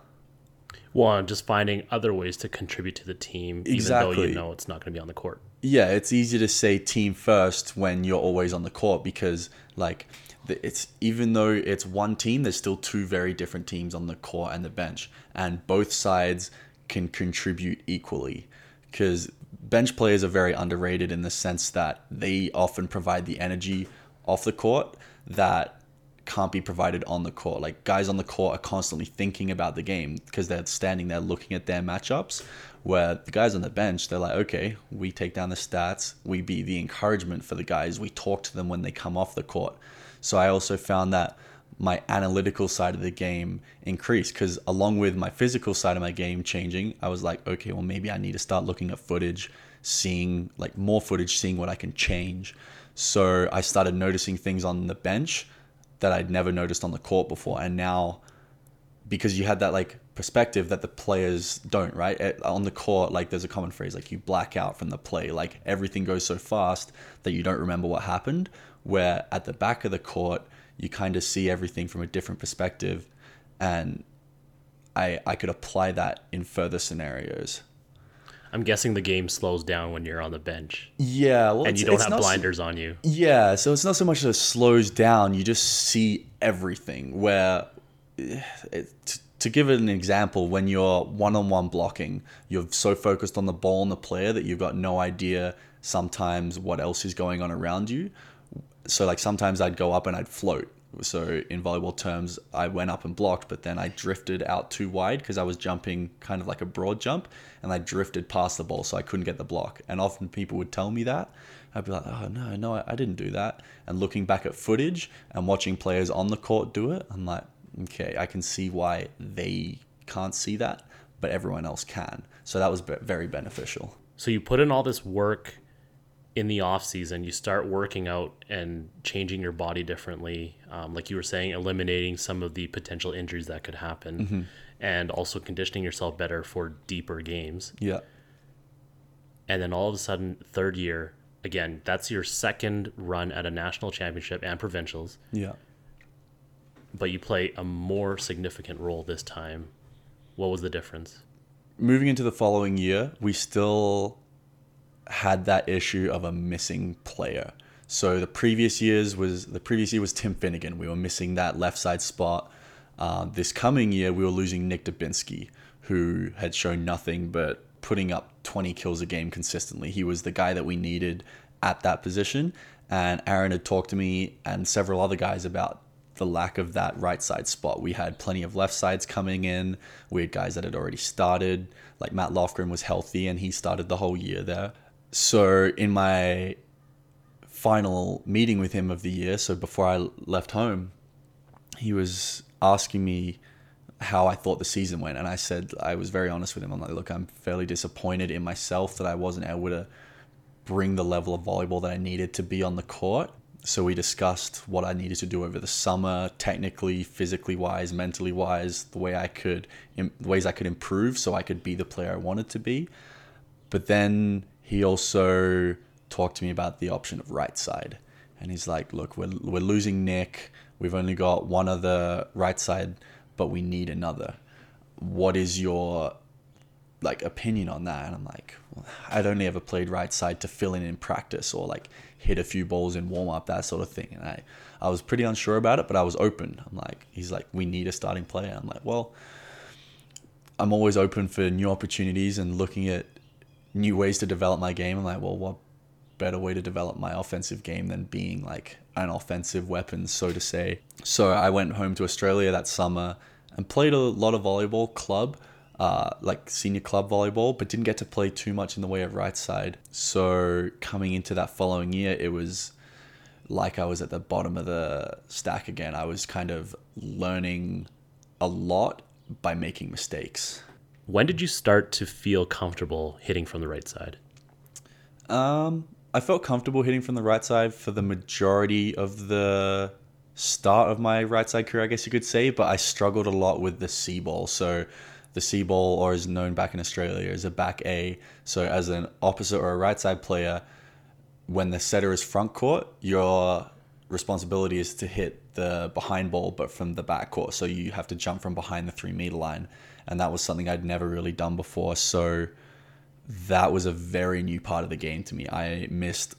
[SPEAKER 1] Well, just finding other ways to contribute to the team, exactly. even though you know it's not going to be on the court.
[SPEAKER 2] Yeah, it's easy to say team first when you're always on the court because, like, it's even though it's one team, there's still two very different teams on the court and the bench, and both sides can contribute equally. Because bench players are very underrated in the sense that they often provide the energy off the court that can't be provided on the court. Like guys on the court are constantly thinking about the game because they're standing there looking at their matchups. Where the guys on the bench, they're like, okay, we take down the stats, we be the encouragement for the guys, we talk to them when they come off the court. So I also found that my analytical side of the game increased because along with my physical side of my game changing, I was like, okay, well maybe I need to start looking at footage, seeing like more footage, seeing what I can change. So I started noticing things on the bench that I'd never noticed on the court before, and now because you had that like perspective that the players don't right? On the court like there's a common phrase like you black out from the play. Like everything goes so fast that you don't remember what happened where at the back of the court you kind of see everything from a different perspective and I I could apply that in further scenarios.
[SPEAKER 1] I'm guessing the game slows down when you're on the bench.
[SPEAKER 2] Yeah,
[SPEAKER 1] well, and you don't have blinders so, on you.
[SPEAKER 2] Yeah, so it's not so much that it slows down; you just see everything. Where, eh, it, to, to give it an example, when you're one-on-one blocking, you're so focused on the ball and the player that you've got no idea sometimes what else is going on around you so like sometimes I'd go up and I'd float. So in volleyball terms, I went up and blocked, but then I drifted out too wide because I was jumping kind of like a broad jump, and I drifted past the ball, so I couldn't get the block. And often people would tell me that. I'd be like, oh no, no, I, didn't do that. And looking back at footage and watching players on the court do it, I'm like, okay, I can see why they can't see that, but everyone else can. So that was very beneficial.
[SPEAKER 1] So you put in all this work in the off season you start working out and changing your body differently um, like you were saying eliminating some of the potential injuries that could happen mm-hmm. and also conditioning yourself better for deeper games
[SPEAKER 2] yeah
[SPEAKER 1] and then all of a sudden third year again, that's your second run at a national championship and provincials,
[SPEAKER 2] Yeah.
[SPEAKER 1] but you play a more significant role this time. What was the difference?
[SPEAKER 2] moving into the following year, we still had that issue of a missing player. So the previous years was the previous year was Tim Finnegan. We were missing that left side spot. Uh, this coming year, we were losing Nick Dubinsky, who had shown nothing but putting up 20 kills a game consistently. He was the guy that we needed at that position. And Aaron had talked to me and several other guys about the lack of that right side spot. We had plenty of left sides coming in. We had guys that had already started. Like Matt Lofgren was healthy and he started the whole year there. So in my final meeting with him of the year, so before I left home, he was asking me how I thought the season went. And I said, I was very honest with him. I'm like, look, I'm fairly disappointed in myself that I wasn't able to bring the level of volleyball that I needed to be on the court. So we discussed what I needed to do over the summer, technically, physically wise, mentally wise, the way I could, ways I could improve, so I could be the player I wanted to be. But then he also talked to me about the option of right side, and he's like, "Look, we're we're losing Nick. We've only got one other right side, but we need another. What is your like opinion on that?" And I'm like, well, "I'd only ever played right side to fill in in practice or like." hit a few balls in warm up, that sort of thing. And I, I was pretty unsure about it, but I was open. I'm like, he's like, we need a starting player. I'm like, well, I'm always open for new opportunities and looking at new ways to develop my game. I'm like, well, what better way to develop my offensive game than being like an offensive weapon, so to say. So I went home to Australia that summer and played a lot of volleyball club uh, like senior club volleyball, but didn't get to play too much in the way of right side. So coming into that following year, it was like I was at the bottom of the stack again. I was kind of learning a lot by making mistakes.
[SPEAKER 1] When did you start to feel comfortable hitting from the right side?
[SPEAKER 2] Um, I felt comfortable hitting from the right side for the majority of the start of my right side career, I guess you could say, but I struggled a lot with the C ball. So the C ball, or is known back in Australia as a back A. So as an opposite or a right side player, when the setter is front court, your responsibility is to hit the behind ball, but from the back court. So you have to jump from behind the three meter line. And that was something I'd never really done before. So that was a very new part of the game to me. I missed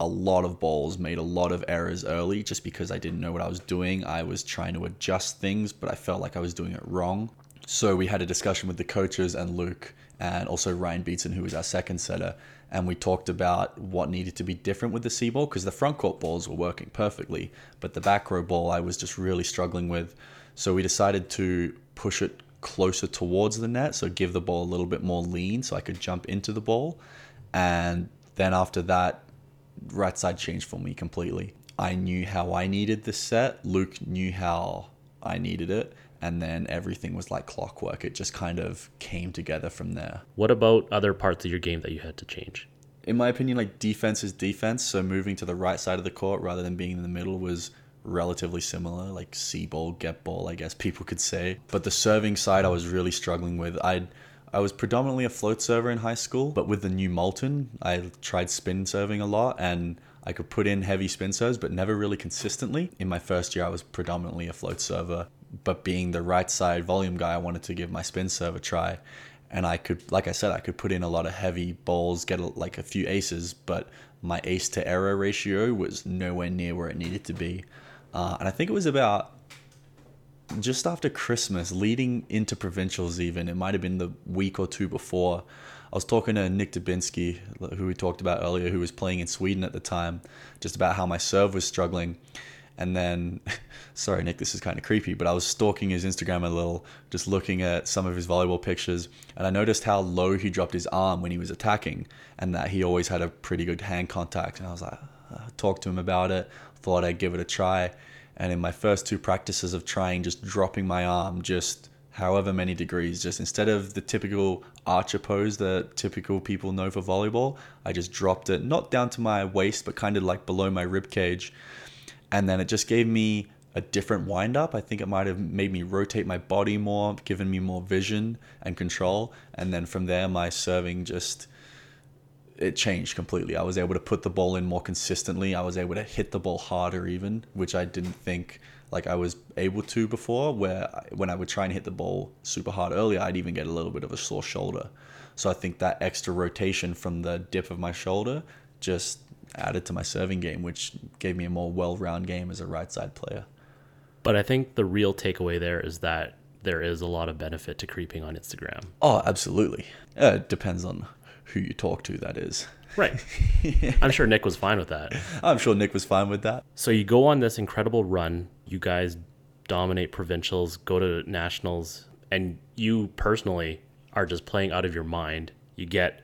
[SPEAKER 2] a lot of balls, made a lot of errors early just because I didn't know what I was doing. I was trying to adjust things, but I felt like I was doing it wrong. So we had a discussion with the coaches and Luke and also Ryan Beatson, who was our second setter, and we talked about what needed to be different with the C ball because the front court balls were working perfectly, but the back row ball I was just really struggling with. So we decided to push it closer towards the net, so give the ball a little bit more lean so I could jump into the ball. And then after that, right side changed for me completely. I knew how I needed this set, Luke knew how I needed it and then everything was like clockwork. It just kind of came together from there.
[SPEAKER 1] What about other parts of your game that you had to change?
[SPEAKER 2] In my opinion, like defense is defense, so moving to the right side of the court rather than being in the middle was relatively similar, like C ball, get ball, I guess people could say. But the serving side I was really struggling with. I I was predominantly a float server in high school, but with the new Molten, I tried spin serving a lot and I could put in heavy spin serves, but never really consistently. In my first year, I was predominantly a float server but being the right side volume guy, I wanted to give my spin serve a try. And I could, like I said, I could put in a lot of heavy balls, get a, like a few aces, but my ace to error ratio was nowhere near where it needed to be. Uh, and I think it was about just after Christmas, leading into provincials, even it might have been the week or two before. I was talking to Nick Dubinsky, who we talked about earlier, who was playing in Sweden at the time, just about how my serve was struggling. And then, sorry, Nick, this is kind of creepy, but I was stalking his Instagram a little, just looking at some of his volleyball pictures. And I noticed how low he dropped his arm when he was attacking and that he always had a pretty good hand contact. And I was like, uh, talked to him about it, thought I'd give it a try. And in my first two practices of trying, just dropping my arm, just however many degrees, just instead of the typical archer pose that typical people know for volleyball, I just dropped it, not down to my waist, but kind of like below my rib cage and then it just gave me a different wind up. I think it might have made me rotate my body more, given me more vision and control. And then from there, my serving just it changed completely. I was able to put the ball in more consistently. I was able to hit the ball harder, even, which I didn't think like I was able to before. Where I, when I would try and hit the ball super hard earlier, I'd even get a little bit of a sore shoulder. So I think that extra rotation from the dip of my shoulder just added to my serving game, which gave me a more well-rounded game as a right side player.
[SPEAKER 1] But I think the real takeaway there is that there is a lot of benefit to creeping on Instagram.
[SPEAKER 2] Oh, absolutely. Uh, it depends on who you talk to, that is.
[SPEAKER 1] Right. I'm sure Nick was fine with that.
[SPEAKER 2] I'm sure Nick was fine with that.
[SPEAKER 1] So you go on this incredible run. You guys dominate provincials, go to nationals, and you personally are just playing out of your mind. You get,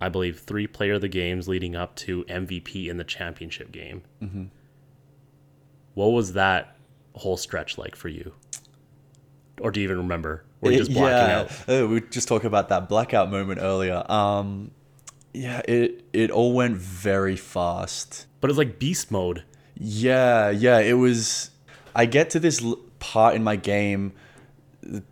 [SPEAKER 1] I believe, three player of the games leading up to MVP in the championship game. Mm-hmm. What was that whole stretch like for you? Or do you even remember? Were you just blacking
[SPEAKER 2] yeah,
[SPEAKER 1] out?
[SPEAKER 2] uh, we were just talking about that blackout moment earlier. Um, yeah, it it all went very fast.
[SPEAKER 1] But it's like beast mode.
[SPEAKER 2] Yeah, yeah, it was. I get to this part in my game,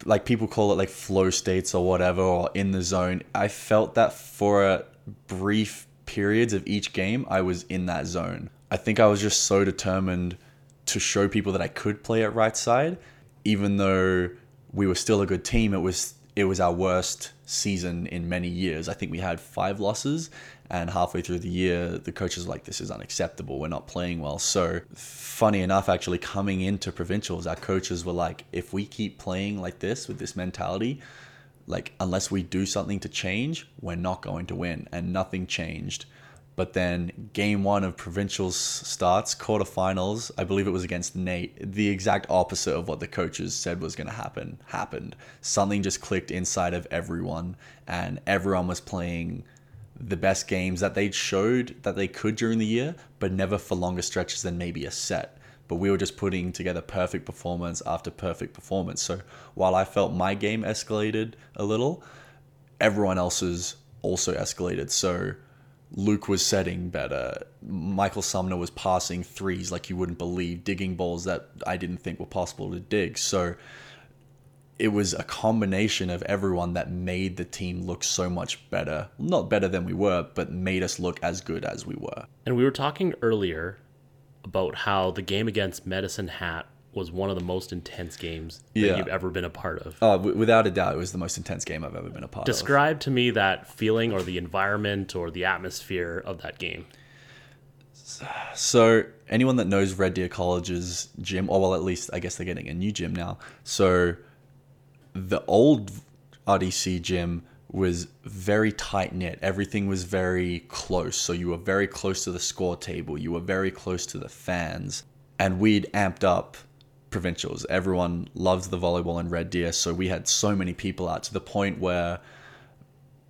[SPEAKER 2] like people call it like flow states or whatever, or in the zone. I felt that for a brief periods of each game, I was in that zone. I think I was just so determined to show people that I could play at right side, even though we were still a good team. It was it was our worst season in many years. I think we had five losses, and halfway through the year, the coaches were like, "This is unacceptable. We're not playing well." So, funny enough, actually coming into provincials, our coaches were like, "If we keep playing like this with this mentality, like unless we do something to change, we're not going to win." And nothing changed. But then game one of provincials starts, quarterfinals, I believe it was against NAIT. The exact opposite of what the coaches said was going to happen happened. Something just clicked inside of everyone, and everyone was playing the best games that they showed that they could during the year, but never for longer stretches than maybe a set. But we were just putting together perfect performance after perfect performance. So while I felt my game escalated a little, everyone else's also escalated. So Luke was setting better. Michael Sumner was passing threes like you wouldn't believe, digging balls that I didn't think were possible to dig. So it was a combination of everyone that made the team look so much better. Not better than we were, but made us look as good as we were.
[SPEAKER 1] And we were talking earlier about how the game against Medicine Hat was one of the most intense games that
[SPEAKER 2] Yeah.
[SPEAKER 1] you've ever been a part of.
[SPEAKER 2] Uh, w- without a doubt, it was the most intense game I've ever been a part of.
[SPEAKER 1] Describe to me that feeling or the environment or the atmosphere of that game.
[SPEAKER 2] So anyone that knows Red Deer College's gym, or well, at least I guess they're getting a new gym now. So the old RDC gym was very tight knit. Everything was very close. So you were very close to the score table. You were very close to the fans, and we'd amped up provincials. Everyone loves the volleyball in Red Deer, so we had so many people out to the point where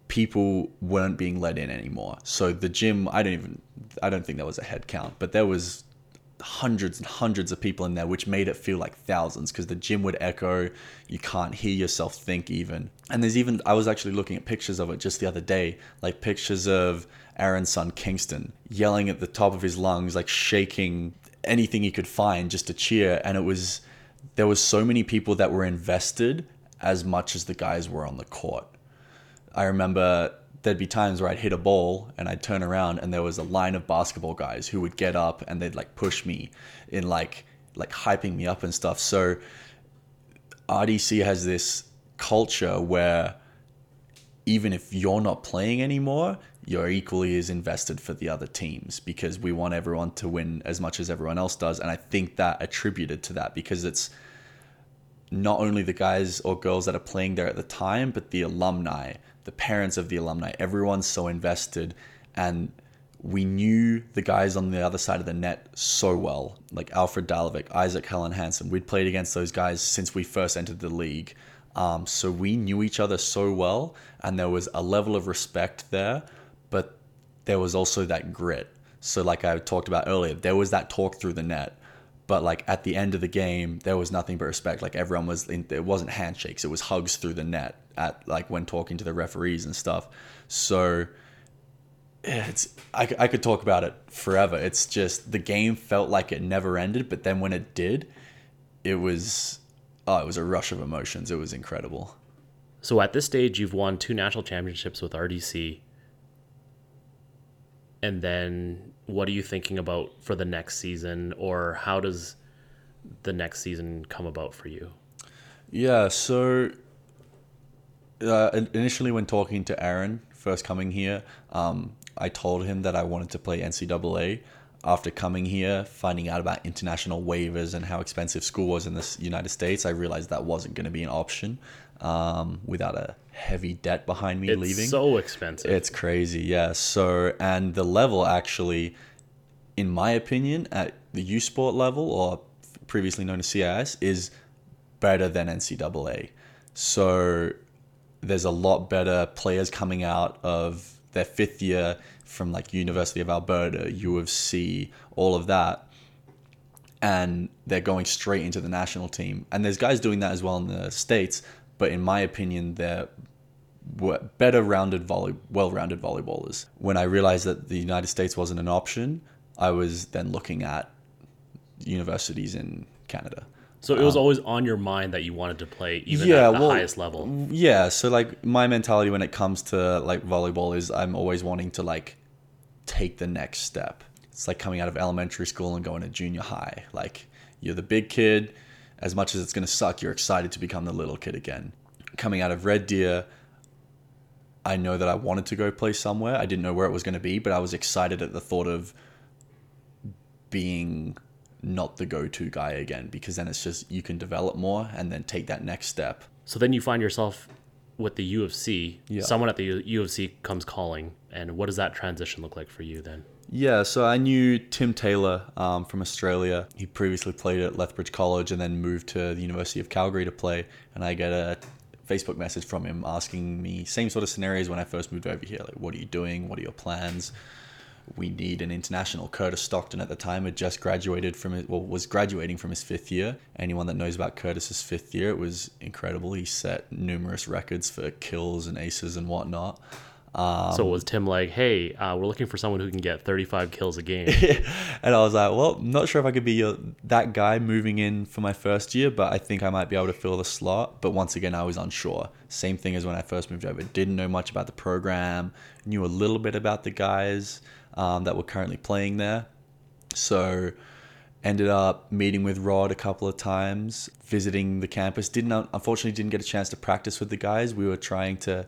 [SPEAKER 2] people weren't being let in anymore. So the gym, I don't even, I don't think there was a head count, but there was hundreds and hundreds of people in there, which made it feel like thousands because the gym would echo. You can't hear yourself think even. And there's even, I was actually looking at pictures of it just the other day, like pictures of Aaron's son Kingston yelling at the top of his lungs, like shaking anything he could find just to cheer. And it was, there was so many people that were invested as much as the guys were on the court. I remember there'd be times where I'd hit a ball and I'd turn around and there was a line of basketball guys who would get up and they'd like push me in like like hyping me up and stuff. So RDC has this culture where even if you're not playing anymore, you're equally as invested for the other teams because we want everyone to win as much as everyone else does. And I think that attributed to that because it's not only the guys or girls that are playing there at the time, but the alumni, the parents of the alumni. Everyone's so invested. And we knew the guys on the other side of the net so well, like Alfred Dalovic, Isaac Helen Hansen. We'd played against those guys since we first entered the league. Um, so we knew each other so well, and there was a level of respect there, there was also that grit. So, like I talked about earlier, there was that talk through the net, but like at the end of the game, there was nothing but respect. Like everyone was, in, it wasn't handshakes; it was hugs through the net at like when talking to the referees and stuff. So, it's I could talk about it forever. It's just the game felt like it never ended, but then when it did, it was oh, it was a rush of emotions. It was incredible.
[SPEAKER 1] So at this stage, you've won two national championships with RDC. And then what are you thinking about for the next season, or how does the next season come about for you?
[SPEAKER 2] Yeah, so uh, initially, when talking to Aaron, first coming here, um, I told him that I wanted to play NCAA. After coming here, finding out about international waivers and how expensive school was in the United States, I realized that wasn't going to be an option um, without a heavy debt behind me
[SPEAKER 1] It's
[SPEAKER 2] leaving.
[SPEAKER 1] so expensive.
[SPEAKER 2] It's crazy, yeah. So, and the level actually, in my opinion, at the U Sport level or previously known as CIS, is better than NCAA. So, there's a lot better players coming out of their fifth year from like University of Alberta, U of C, all of that. And they're going straight into the national team. And there's guys doing that as well in the States. But in my opinion, they're better rounded volley, well-rounded volleyballers. When I realized that the United States wasn't an option, I was then looking at universities in Canada.
[SPEAKER 1] so it was always on your mind that you wanted to play even
[SPEAKER 2] um, Yeah,
[SPEAKER 1] at the
[SPEAKER 2] well,
[SPEAKER 1] highest level.
[SPEAKER 2] Yeah, so like my mentality when it comes to like volleyball is I'm always wanting to like take the next step. It's like coming out of elementary school and going to junior high. Like you're the big kid, as much as it's going to suck, you're excited to become the little kid again. Coming out of Red Deer, I know that I wanted to go play somewhere. I didn't know where it was going to be, but I was excited at the thought of being not the go-to guy again because then it's just you can develop more and then take that next step.
[SPEAKER 1] So then you find yourself with the U of C.
[SPEAKER 2] Yeah.
[SPEAKER 1] Someone at the U- UFC comes calling, and what does that transition look like for you then?
[SPEAKER 2] Yeah, so I knew Tim Taylor um, from Australia. He previously played at Lethbridge College and then moved to the University of Calgary to play. And I get a Facebook message from him asking me same sort of scenarios when I first moved over here. Like, what are you doing? What are your plans? We need an international. Curtis Stockton at the time had just graduated from it, well, was graduating from his fifth year. Anyone that knows about Curtis's fifth year, it was incredible. He set numerous records for kills and aces and whatnot. Um,
[SPEAKER 1] so was Tim like, hey, uh, we're looking for someone who can get 35 kills a game?
[SPEAKER 2] and I was like, well, not sure if I could be your, that guy moving in for my first year, but I think I might be able to fill the slot. But once again, I was unsure. Same thing as when I first moved over. Didn't know much about the program, knew a little bit about the guys um, that were currently playing there. So ended up meeting with Rod a couple of times, visiting the campus. Didn't unfortunately didn't get a chance to practice with the guys. We were trying to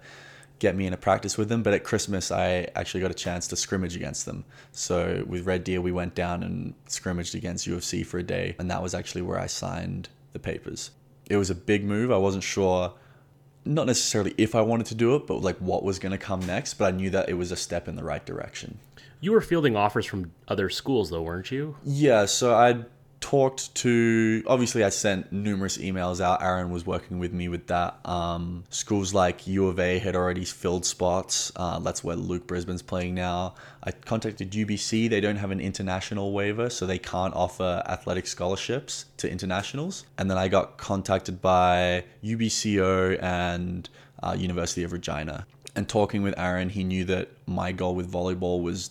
[SPEAKER 2] get me in a practice with them, but at Christmas I actually got a chance to scrimmage against them. So with Red Deer we went down and scrimmaged against U of C for a day, and that was actually where I signed the papers. It was a big move. I wasn't sure not necessarily if I wanted to do it, but like what was going to come next, but I knew that it was a step in the right direction.
[SPEAKER 1] You were fielding offers from other schools, though, weren't you?
[SPEAKER 2] Yeah, so I talked to obviously I sent numerous emails out. Aaron was working with me with that. Um, schools like U of A had already filled spots. Uh, that's where Luke Brisbane's playing now. I contacted UBC. They don't have an international waiver, so they can't offer athletic scholarships to internationals. And then I got contacted by UBCO and uh, University of Regina. And talking with Aaron, he knew that my goal with volleyball was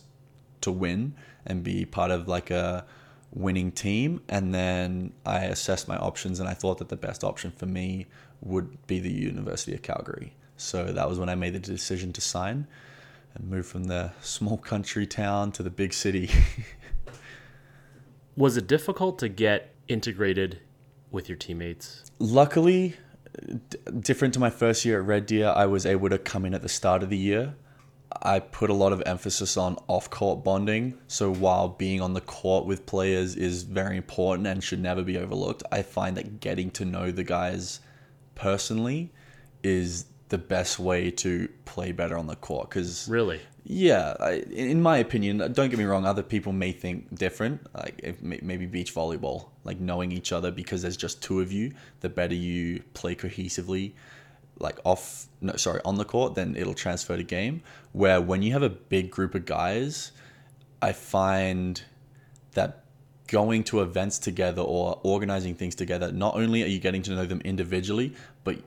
[SPEAKER 2] to win and be part of like a winning team. And then I assessed my options and I thought that the best option for me would be the University of Calgary. So that was when I made the decision to sign and move from the small country town to the big city.
[SPEAKER 1] Was it difficult to get integrated with your teammates?
[SPEAKER 2] Luckily, d- different to my first year at Red Deer, I was able to come in at the start of the year. I put a lot of emphasis on off court bonding. So while being on the court with players is very important and should never be overlooked, I find that getting to know the guys personally is the best way to play better on the court. Because
[SPEAKER 1] Really?
[SPEAKER 2] yeah, I, in my opinion, don't get me wrong. Other people may think different. Like if, maybe beach volleyball, like knowing each other because there's just two of you. The better you play cohesively, like off, no, sorry, on the court, then it'll transfer to game. Where when you have a big group of guys, I find that going to events together or organizing things together, not only are you getting to know them individually, but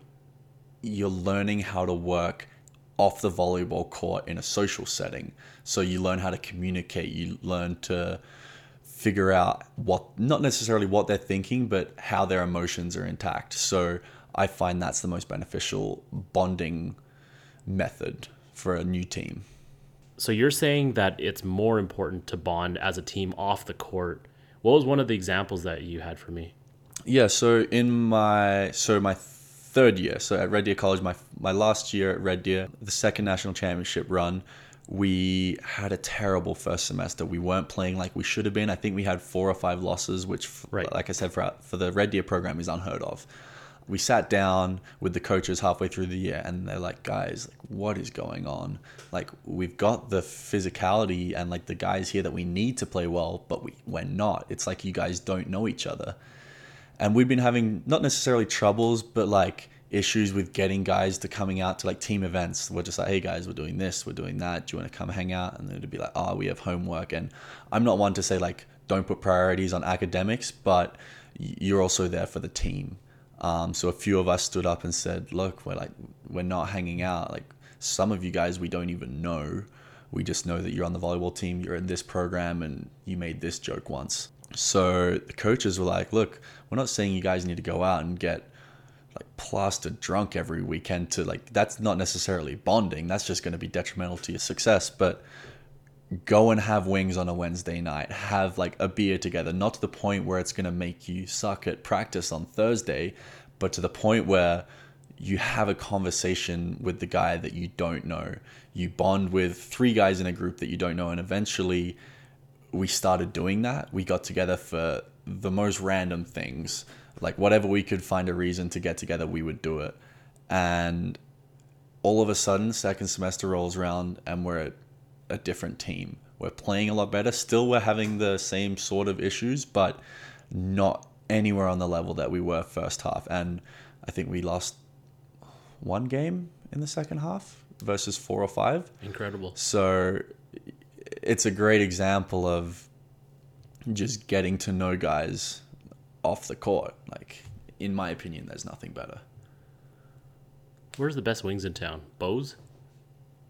[SPEAKER 2] you're learning how to work off the volleyball court in a social setting. So you learn how to communicate, you learn to figure out what not necessarily what they're thinking, but how their emotions are intact. So I find that's the most beneficial bonding method for a new team.
[SPEAKER 1] So you're saying that it's more important to bond as a team off the court. What was one of the examples that you had for me?
[SPEAKER 2] Yeah, so in my so my third year, so at Red Deer College, my my last year at Red Deer, the second national championship run, we had a terrible first semester. We weren't playing like we should have been. I think we had four or five losses, which,
[SPEAKER 1] Right.
[SPEAKER 2] like I said, for for the Red Deer program is unheard of. We sat down with the coaches halfway through the year, and they're like, "Guys, like, what is going on? Like, we've got the physicality and like the guys here that we need to play well, but we we're not. It's like you guys don't know each other." and we've been having not necessarily troubles but like issues with getting guys to coming out to like team events we're just like hey guys we're doing this we're doing that do you want to come hang out and it'd be like oh we have homework and i'm not one to say like don't put priorities on academics but you're also there for the team um, so a few of us stood up and said look we're like we're not hanging out like some of you guys we don't even know we just know that you're on the volleyball team, you're in this program, and you made this joke once. So the coaches were like, look, we're not saying you guys need to go out and get like plastered drunk every weekend to like, that's not necessarily bonding. That's just going to be detrimental to your success. But go and have wings on a Wednesday night, have like a beer together, not to the point where it's going to make you suck at practice on Thursday, but to the point where you have a conversation with the guy that you don't know. You bond with three guys in a group that you don't know, and eventually we started doing that. We got together for the most random things. Like whatever we could find a reason to get together, we would do it. And all of a sudden, second semester rolls around and we're a, a different team. We're playing a lot better. Still, we're having the same sort of issues, but not anywhere on the level that we were first half. And I think we lost one game in the second half versus four or five.
[SPEAKER 1] Incredible.
[SPEAKER 2] So it's a great example of just getting to know guys off the court. Like, in my opinion, there's nothing better.
[SPEAKER 1] Where's the best wings in town? Bose?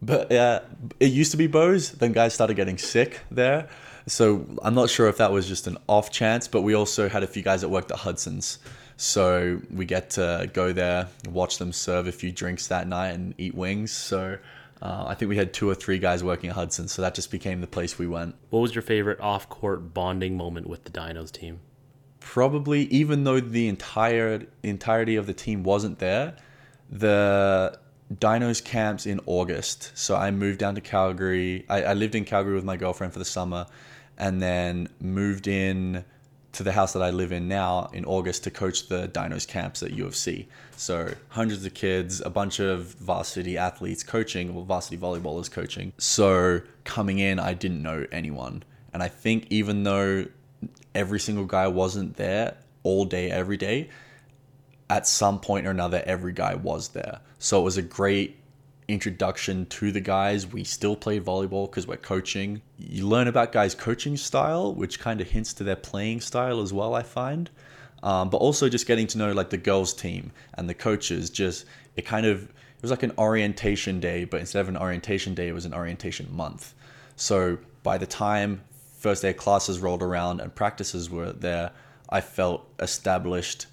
[SPEAKER 2] But yeah, it used to be Bose. Then guys started getting sick there. So I'm not sure if that was just an off chance, but we also had a few guys that worked at Hudson's. So we get to go there, watch them serve a few drinks that night and eat wings. So uh, I think we had two or three guys working at Hudson. So that just became the place we went.
[SPEAKER 1] What was your favorite off court bonding moment with the Dinos team?
[SPEAKER 2] probably even though the entire entirety of the team wasn't there the dinos camps in august so i moved down to calgary I, I lived in calgary with my girlfriend for the summer and then moved in to the house that i live in now in august to coach the dinos camps at u of c so hundreds of kids a bunch of varsity athletes coaching well varsity volleyballers coaching so coming in i didn't know anyone and i think even though every single guy wasn't there all day, every day. At some point or another, every guy was there. So it was a great introduction to the guys. We still played volleyball because we're coaching. You learn about guys' coaching style, which kind of hints to their playing style as well, I find. Um, but also just getting to know like the girls' team and the coaches. Just it kind of it was like an orientation day, but instead of an orientation day, it was an orientation month. So by the time first day classes rolled around and practices were there, I felt established,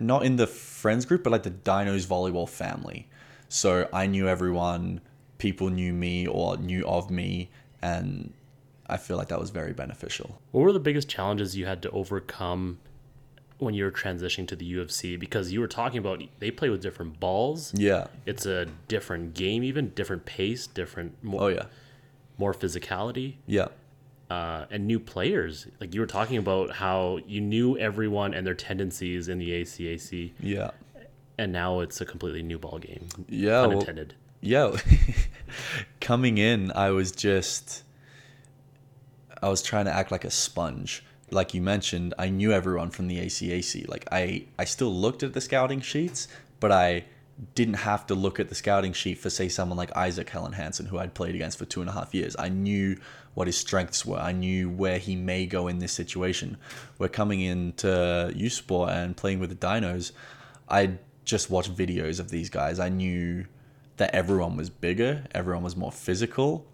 [SPEAKER 2] not in the friends group, but like the Dinos volleyball family. So I knew everyone, people knew me or knew of me, and I feel like that was very beneficial.
[SPEAKER 1] What were the biggest challenges you had to overcome when you were transitioning to the U of C? Because you were talking about they play with different balls.
[SPEAKER 2] Yeah.
[SPEAKER 1] It's a different game, even different pace, different more,
[SPEAKER 2] Oh, yeah.
[SPEAKER 1] more physicality,
[SPEAKER 2] Yeah.
[SPEAKER 1] Uh, and new players. Like you were talking about how you knew everyone and their tendencies in the ACAC,
[SPEAKER 2] Yeah.
[SPEAKER 1] and now it's a completely new ball game.
[SPEAKER 2] Yeah.
[SPEAKER 1] Pun
[SPEAKER 2] well- yeah coming in i was just i was trying to act like a sponge like you mentioned i knew everyone from the acac like i i still looked at the scouting sheets but i didn't have to look at the scouting sheet for say someone like isaac helen hansen who i'd played against for two and a half years. I knew what his strengths were. I knew where he may go in this situation. We're coming into u sport and playing with the dinos. I just watched videos of these guys. I knew that everyone was bigger, everyone was more physical.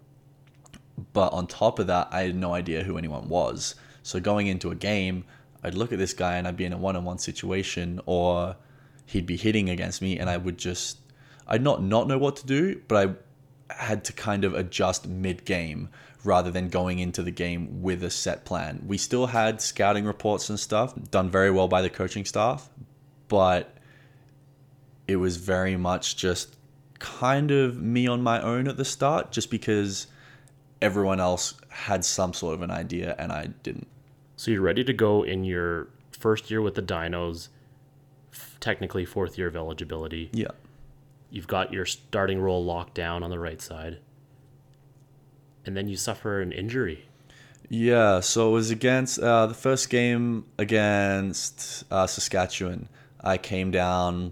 [SPEAKER 2] But on top of that, I had no idea who anyone was. So going into a game, I'd look at this guy and I'd be in a one on one situation, or he'd be hitting against me, and I would just, I'd not not know what to do, but I had to kind of adjust mid game rather than going into the game with a set plan. We still had scouting reports and stuff done very well by the coaching staff, but it was very much just kind of me on my own at the start just because everyone else had some sort of an idea and I didn't.
[SPEAKER 1] So you're ready to go in your first year with the Dinos, technically fourth year of eligibility.
[SPEAKER 2] Yeah.
[SPEAKER 1] You've got your starting role locked down on the right side. And then you suffer an injury.
[SPEAKER 2] Yeah, so it was against uh, the first game against uh, Saskatchewan. I came down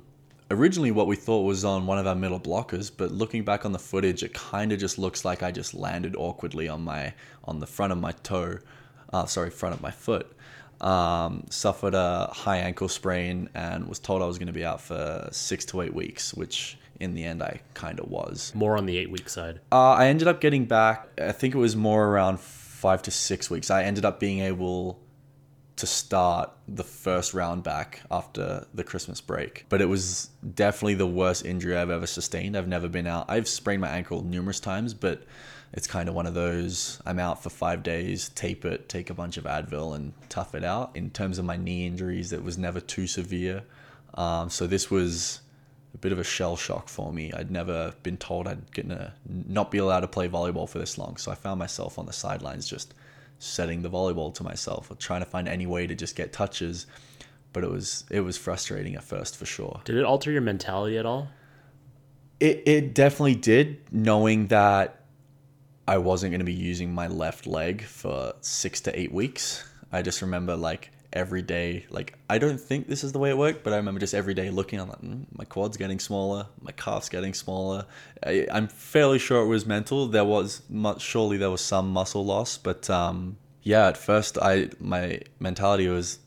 [SPEAKER 2] originally what we thought was on one of our middle blockers, but looking back on the footage, it kind of just looks like I just landed awkwardly on my on the front of my toe, uh, sorry, front of my foot. Um, suffered a high ankle sprain and was told I was going to be out for six to eight weeks, which in the end I kind of was.
[SPEAKER 1] More on the eight week side.
[SPEAKER 2] Uh, I ended up getting back. I think it was more around five to six weeks. I ended up being able to start the first round back after the Christmas break. But it was definitely the worst injury I've ever sustained. I've never been out. I've sprained my ankle numerous times, but it's kind of one of those I'm out for five days, tape it, take a bunch of Advil, and tough it out. In terms of my knee injuries, it was never too severe. Um, so this was a bit of a shell shock for me. I'd never been told I'd gonna not be allowed to play volleyball for this long. So I found myself on the sidelines just setting the volleyball to myself or trying to find any way to just get touches. But it was it was frustrating at first for sure.
[SPEAKER 1] Did it alter your mentality at all?
[SPEAKER 2] It it definitely did, knowing that I wasn't going to be using my left leg for six to eight weeks. I just remember like every day, like I don't think this is the way it worked, but I remember just every day looking, I'm like, mm, my quad's getting smaller, my calf's getting smaller. I, I'm fairly sure it was mental. There was much, surely there was some muscle loss, but um, yeah, at first I my mentality was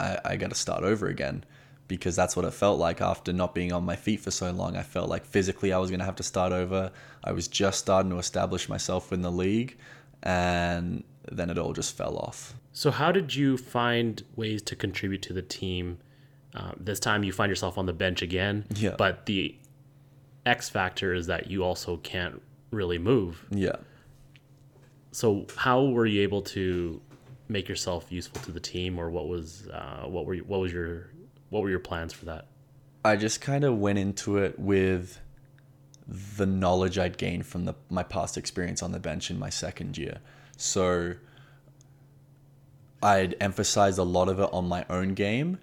[SPEAKER 2] I, I got to start over again because that's what it felt like after not being on my feet for so long. I felt like physically I was going to have to start over. I was just starting to establish myself in the league, and then it all just fell off.
[SPEAKER 1] So, how did you find ways to contribute to the team? Uh, this time you find yourself on the bench again,
[SPEAKER 2] Yeah.
[SPEAKER 1] but the X factor is that you also can't really move.
[SPEAKER 2] Yeah.
[SPEAKER 1] So, how were you able to make yourself useful to the team, or what was uh, what were you, what was your what were your plans for that?
[SPEAKER 2] I just kind of went into it with the knowledge I'd gained from the my past experience on the bench in my second year. So I'd emphasized a lot of it on my own game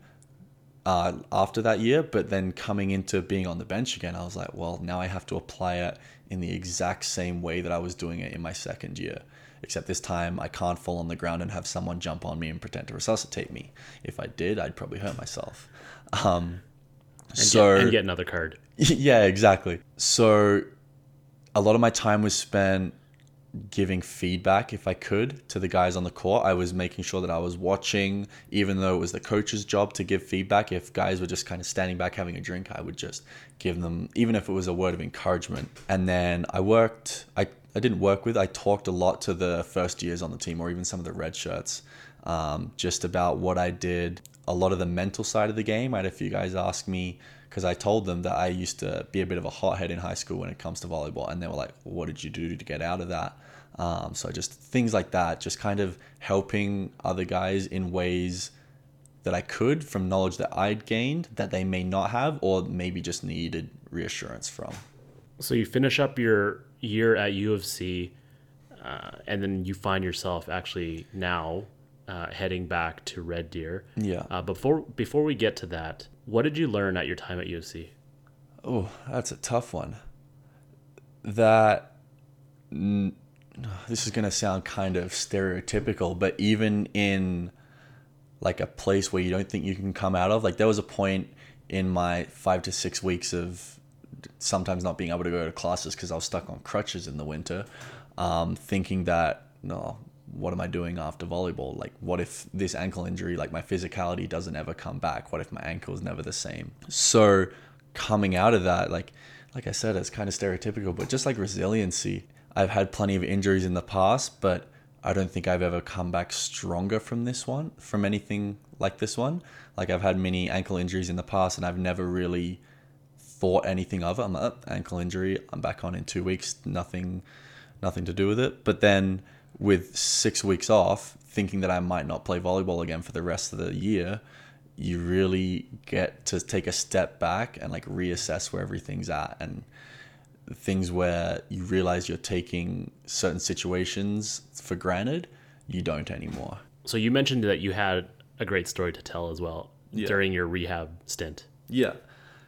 [SPEAKER 2] uh, after that year, but then coming into being on the bench again, I was like, well, now I have to apply it in the exact same way that I was doing it in my second year. Except this time, I can't fall on the ground and have someone jump on me and pretend to resuscitate me. If I did, I'd probably hurt myself. Um,
[SPEAKER 1] And,
[SPEAKER 2] so
[SPEAKER 1] get, and get another card.
[SPEAKER 2] yeah, exactly. So a lot of my time was spent giving feedback if I could to the guys on the court. I was making sure that I was watching, even though it was the coach's job to give feedback. If guys were just kind of standing back having a drink, I would just give them, even if it was a word of encouragement. And then I worked, I, I didn't work with, I talked a lot to the first years on the team or even some of the red shirts, um, just about what I did. A lot of the mental side of the game. I had a few guys ask me, because I told them that I used to be a bit of a hothead in high school when it comes to volleyball, and they were like, "What did you do to get out of that?" Um, so just things like that, just kind of helping other guys in ways that I could from knowledge that I'd gained that they may not have, or maybe just needed reassurance from.
[SPEAKER 1] So you finish up your year at U of C, uh, and then you find yourself actually now uh, heading back to Red Deer.
[SPEAKER 2] Yeah.
[SPEAKER 1] Uh, before before we get to that, what did you learn at your time at U of C?
[SPEAKER 2] Oh, that's a tough one. That n- this is going to sound kind of stereotypical, but even in like a place where you don't think you can come out of, like there was a point in my 5 to 6 weeks of sometimes not being able to go to classes because I was stuck on crutches in the winter, um, thinking that no, what am I doing after volleyball? Like, what if this ankle injury, like my physicality doesn't ever come back? What if my ankle is never the same? So, coming out of that, like, like I said, it's kind of stereotypical, but just like resiliency, I've had plenty of injuries in the past, but I don't think I've ever come back stronger from this one, from anything like this one. Like, I've had many ankle injuries in the past, and I've never really thought anything of it. I'm like, "Oh, ankle injury. I'm back on in two weeks. Nothing, nothing to do with it. But then with six weeks off, thinking that I might not play volleyball again for the rest of the year, you really get to take a step back and like reassess where everything's at and things where you realize you're taking certain situations for granted, you don't anymore.
[SPEAKER 1] So you mentioned that you had a great story to tell as well
[SPEAKER 2] Yeah.
[SPEAKER 1] during your rehab stint.
[SPEAKER 2] Yeah.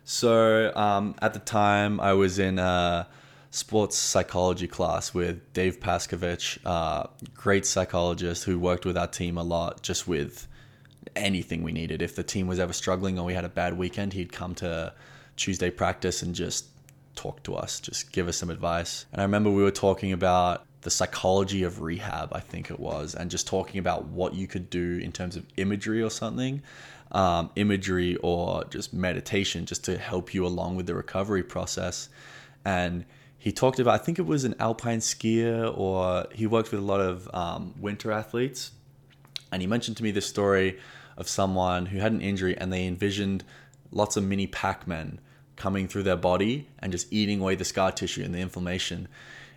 [SPEAKER 2] So um, at the time, I was in a sports psychology class with Dave Paskovich, uh, great psychologist who worked with our team a lot, just with anything we needed. If the team was ever struggling or we had a bad weekend, he'd come to Tuesday practice and just talk to us, just give us some advice. And I remember we were talking about the psychology of rehab, I think it was, and just talking about what you could do in terms of imagery or something, um, imagery or just meditation, just to help you along with the recovery process. And he talked about, I think it was an alpine skier, or he worked with a lot of um, winter athletes and he mentioned to me this story of someone who had an injury and they envisioned lots of mini Pac-Men coming through their body and just eating away the scar tissue and the inflammation.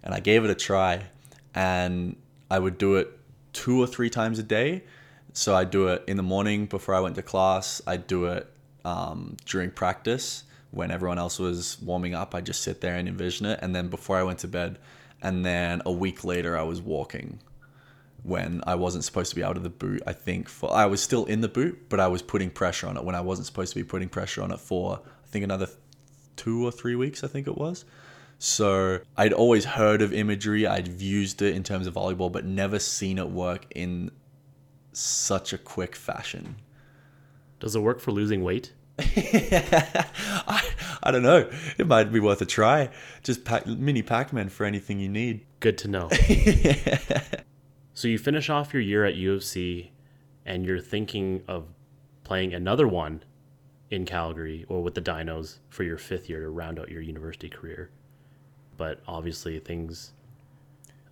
[SPEAKER 2] And I gave it a try and I would do it two or three times a day. So I'd do it in the morning before I went to class. I'd do it um, during practice when everyone else was warming up. I'd just sit there and envision it. And then before I went to bed, and then a week later, I was walking when I wasn't supposed to be out of the boot. I think for I was still in the boot, but I was putting pressure on it when I wasn't supposed to be putting pressure on it for I think another two or three weeks. I think it was. So I'd always heard of imagery. I'd used it in terms of volleyball, but never seen it work in such a quick fashion.
[SPEAKER 1] Does it work for losing weight?
[SPEAKER 2] I, I don't know. It might be worth a try. Just pack, mini Pac-Man for anything you need.
[SPEAKER 1] Good to know. so you finish off your year at U of C and you're thinking of playing another one in Calgary or with the Dinos for your fifth year to round out your university career. But obviously things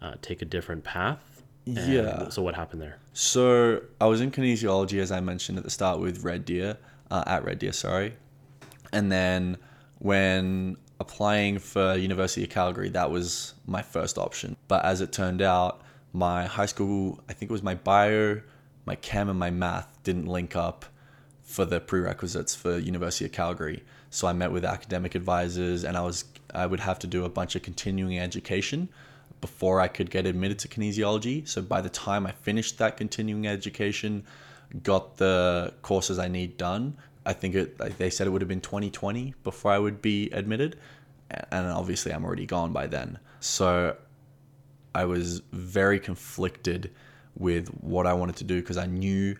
[SPEAKER 1] uh, take a different path.
[SPEAKER 2] Yeah.
[SPEAKER 1] So what happened there?
[SPEAKER 2] So I was in kinesiology, as I mentioned at the start, with Red Deer, uh, at Red Deer, sorry. And then when applying for University of Calgary, that was my first option. But as it turned out, my high school, I think it was my bio, my chem, and my math didn't link up for the prerequisites for University of Calgary. So I met with academic advisors, and I was I would have to do a bunch of continuing education before I could get admitted to kinesiology. So by the time I finished that continuing education, got the courses I need done, I think it they said it would have been 2020 before I would be admitted, and obviously I'm already gone by then. So I was very conflicted with what I wanted to do because I knew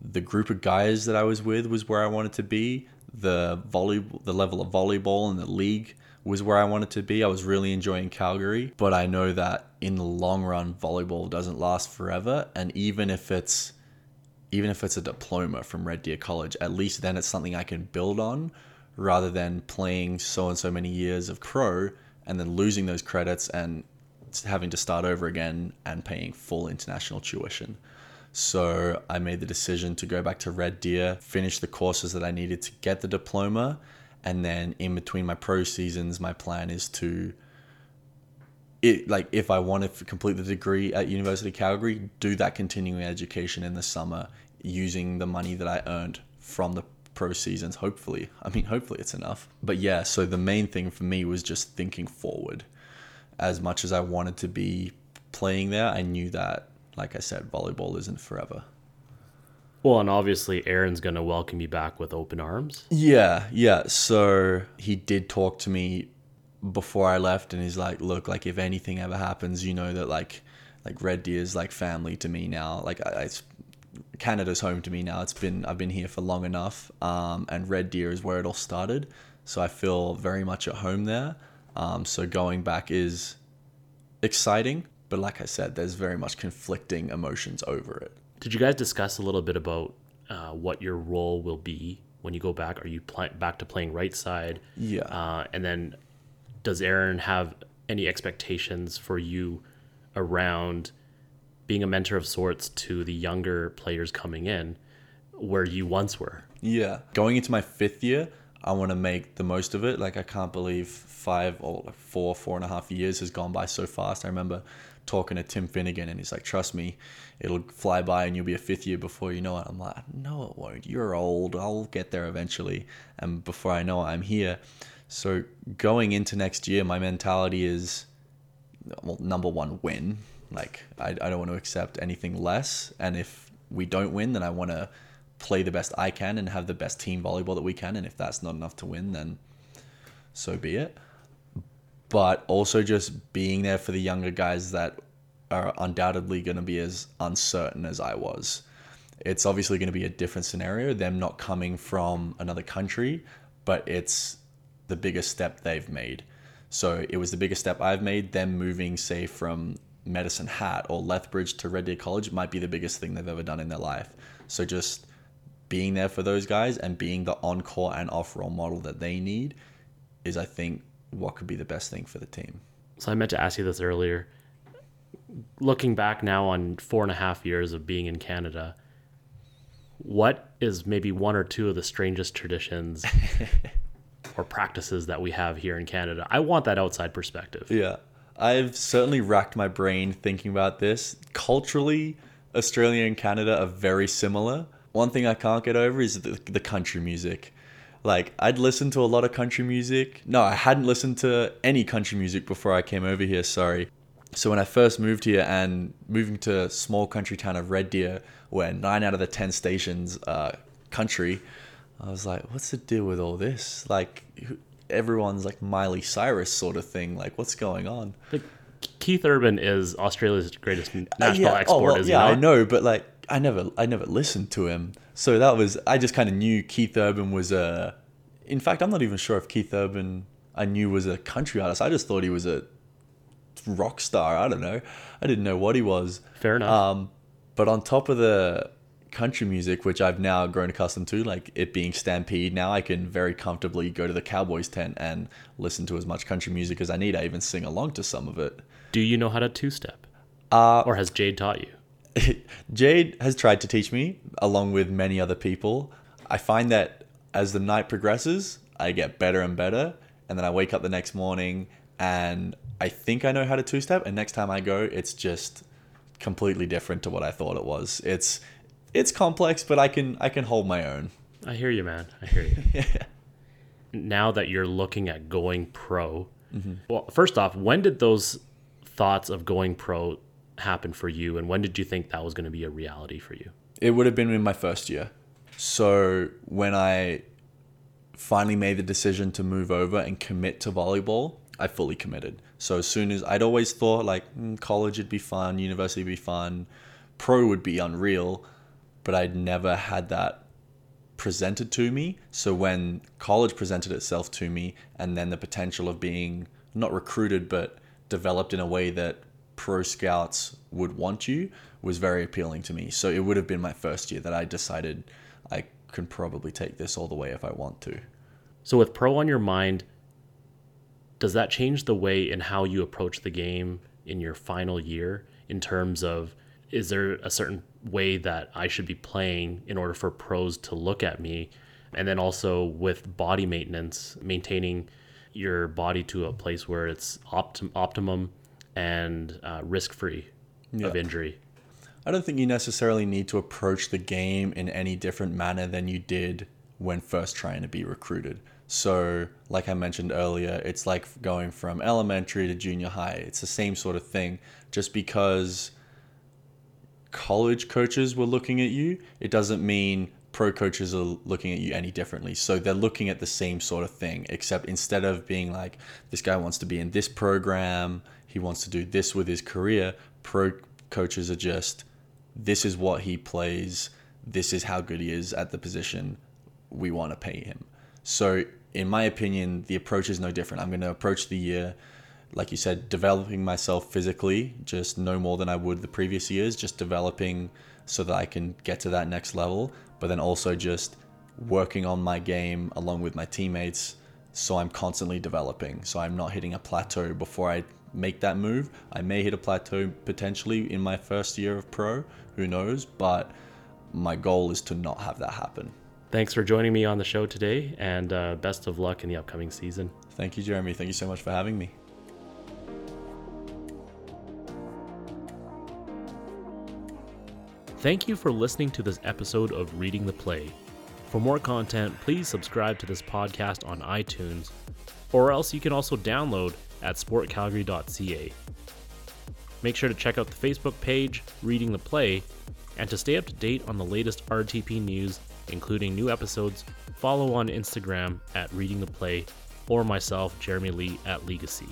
[SPEAKER 2] the group of guys that I was with was where I wanted to be. The volley, the level of volleyball and the league was where I wanted to be. I was really enjoying Calgary, but I know that in the long run, volleyball doesn't last forever. And even if it's even if it's a diploma from Red Deer College, at least then it's something I can build on rather than playing so and so many years of pro and then losing those credits and having to start over again and paying full international tuition. So I made the decision to go back to Red Deer, finish the courses that I needed to get the diploma, and then in between my pro seasons, my plan is to it like if I want to complete the degree at University of Calgary, do that continuing education in the summer using the money that I earned from the pro seasons. Hopefully, I mean, hopefully it's enough. But yeah, so the main thing for me was just thinking forward. As much as I wanted to be playing there, I knew that, like I said, volleyball isn't forever.
[SPEAKER 1] Well, and obviously Aaron's going to welcome you back with open arms.
[SPEAKER 2] Yeah, yeah. So he did talk to me before I left, and he's like, "Look, like if anything ever happens, you know that like, like Red Deer is like family to me now. Like I, I Canada's home to me now. It's been I've been here for long enough, um, and Red Deer is where it all started. So I feel very much at home there. Um, so going back is exciting, but like I said, there's very much conflicting emotions over it.
[SPEAKER 1] Did you guys discuss a little bit about uh, what your role will be when you go back? Are you pl- back to playing right side?
[SPEAKER 2] Yeah.
[SPEAKER 1] Uh, and then does Aaron have any expectations for you around being a mentor of sorts to the younger players coming in where you once were?
[SPEAKER 2] Yeah. Going into my fifth year, I want to make the most of it. Like I can't believe five or four, four and a half years has gone by so fast. I remember talking to Tim Finnegan and he's like, trust me, it'll fly by and you'll be a fifth year before you know it. I'm like, no, it won't. You're old. I'll get there eventually. And before I know it, I'm here. So going into next year, my mentality is, well, number one, win. Like I, I don't want to accept anything less. And if we don't win, then I want to play the best I can and have the best team volleyball that we can. And if that's not enough to win, then so be it but also just being there for the younger guys that are undoubtedly going to be as uncertain as I was. It's obviously going to be a different scenario, them not coming from another country, but it's the biggest step they've made. So it was the biggest step I've made. Them moving, say, from Medicine Hat or Lethbridge to Red Deer College might be the biggest thing they've ever done in their life. So just being there for those guys and being the encore and off role model that they need is, I think, what could be the best thing for the team.
[SPEAKER 1] So I meant to ask you this earlier. Looking back now on four and a half years of being in Canada, what is maybe one or two of the strangest traditions or practices that we have here in Canada? I want that outside perspective.
[SPEAKER 2] Yeah. I've certainly racked my brain thinking about this. Culturally, Australia and Canada are very similar. One thing I can't get over is the, the country music. Like I'd listened to a lot of country music. No, I hadn't listened to any country music before I came over here, sorry. So when I first moved here and moving to small country town of Red Deer, where nine out of the ten stations are country, I was like, what's the deal with all this? Like everyone's like Miley Cyrus sort of thing. Like what's going on?
[SPEAKER 1] But Keith Urban is Australia's greatest national uh, yeah. export. Oh, well,
[SPEAKER 2] is yeah, I know, but like I never I never listened to him. So that was I just kind of knew Keith Urban was a. In fact, I'm not even sure if Keith Urban I knew was a country artist. I just thought he was a rock star. I don't know. I didn't know what he was.
[SPEAKER 1] Fair enough.
[SPEAKER 2] Um, but on top of the country music, which I've now grown accustomed to, like it being Stampede, now I can very comfortably go to the Cowboys tent and listen to as much country music as I need. I even sing along to some of it.
[SPEAKER 1] Do you know how to two step?
[SPEAKER 2] Uh,
[SPEAKER 1] or has Jade taught you?
[SPEAKER 2] Jade has tried to teach me, along with many other people. I find that as the night progresses, I get better and better. And then I wake up the next morning and I think I know how to two step. And next time I go, it's just completely different to what I thought it was. It's it's complex, but I can I can hold my own.
[SPEAKER 1] I hear you, man. I hear you. yeah. Now that you're looking at going pro, mm-hmm. well, first off, when did those thoughts of going pro happen for you, and when did you think that was going to be a reality for you?
[SPEAKER 2] It would have been in my first year. So when I finally made the decision to move over and commit to volleyball, I fully committed. So as soon as I'd always thought like mm, college would be fun, university would be fun, pro would be unreal, but I'd never had that presented to me. So when college presented itself to me, and then the potential of being not recruited but developed in a way that pro scouts would want you was very appealing to me. So it would have been my first year that I decided I can probably take this all the way if I want to.
[SPEAKER 1] So with pro on your mind, does that change the way in how you approach the game in your final year in terms of is there a certain way that I should be playing in order for pros to look at me? And then also with body maintenance, maintaining your body to a place where it's optim- optimum and uh, risk free of injury.
[SPEAKER 2] I don't think you necessarily need to approach the game in any different manner than you did when first trying to be recruited. So, like I mentioned earlier, it's like going from elementary to junior high. It's the same sort of thing. Just because college coaches were looking at you, it doesn't mean pro coaches are looking at you any differently. So they're looking at the same sort of thing, except instead of being like, this guy wants to be in this program, he wants to do this with his career. Pro coaches are just, this is what he plays, this is how good he is at the position, we want to pay him. So, in my opinion, the approach is no different. I'm going to approach the year, like you said, developing myself physically, just no more than I would the previous years, just developing so that I can get to that next level, but then also just working on my game along with my teammates so I'm constantly developing. So I'm not hitting a plateau before I make that move. I may hit a plateau potentially in my first year of pro, who knows, but my goal is to not have that happen.
[SPEAKER 1] Thanks for joining me on the show today, and uh, best of luck in the upcoming season.
[SPEAKER 2] Thank you, Jeremy. Thank you so much for having me.
[SPEAKER 1] Thank you for listening to this episode of Reading the Play. For more content, please subscribe to this podcast on iTunes, or else you can also download at sportcalgary.ca. Make sure to check out the Facebook page, Reading the Play, and to stay up to date on the latest RTP news, including new episodes, follow on Instagram at Reading the Play or myself, Jeremy Lee, at Legacy.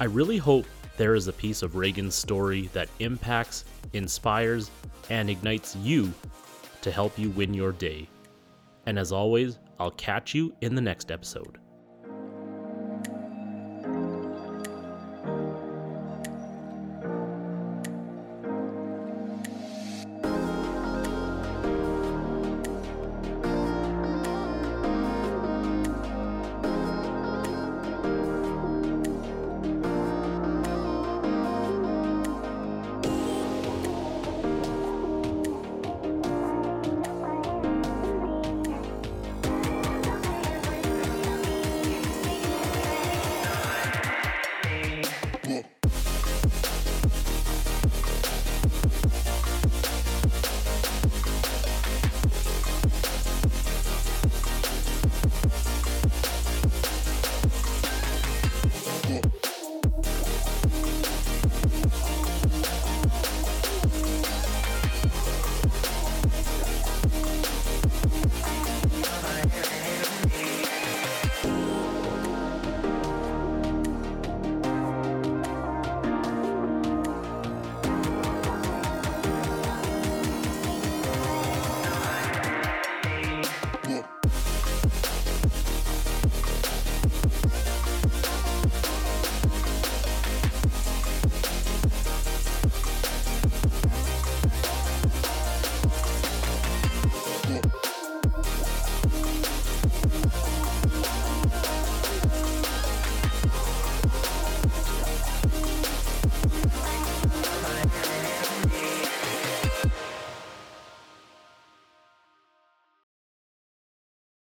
[SPEAKER 1] I really hope there is a piece of Reagan's story that impacts, inspires, and ignites you to help you win your day. And as always, I'll catch you in the next episode.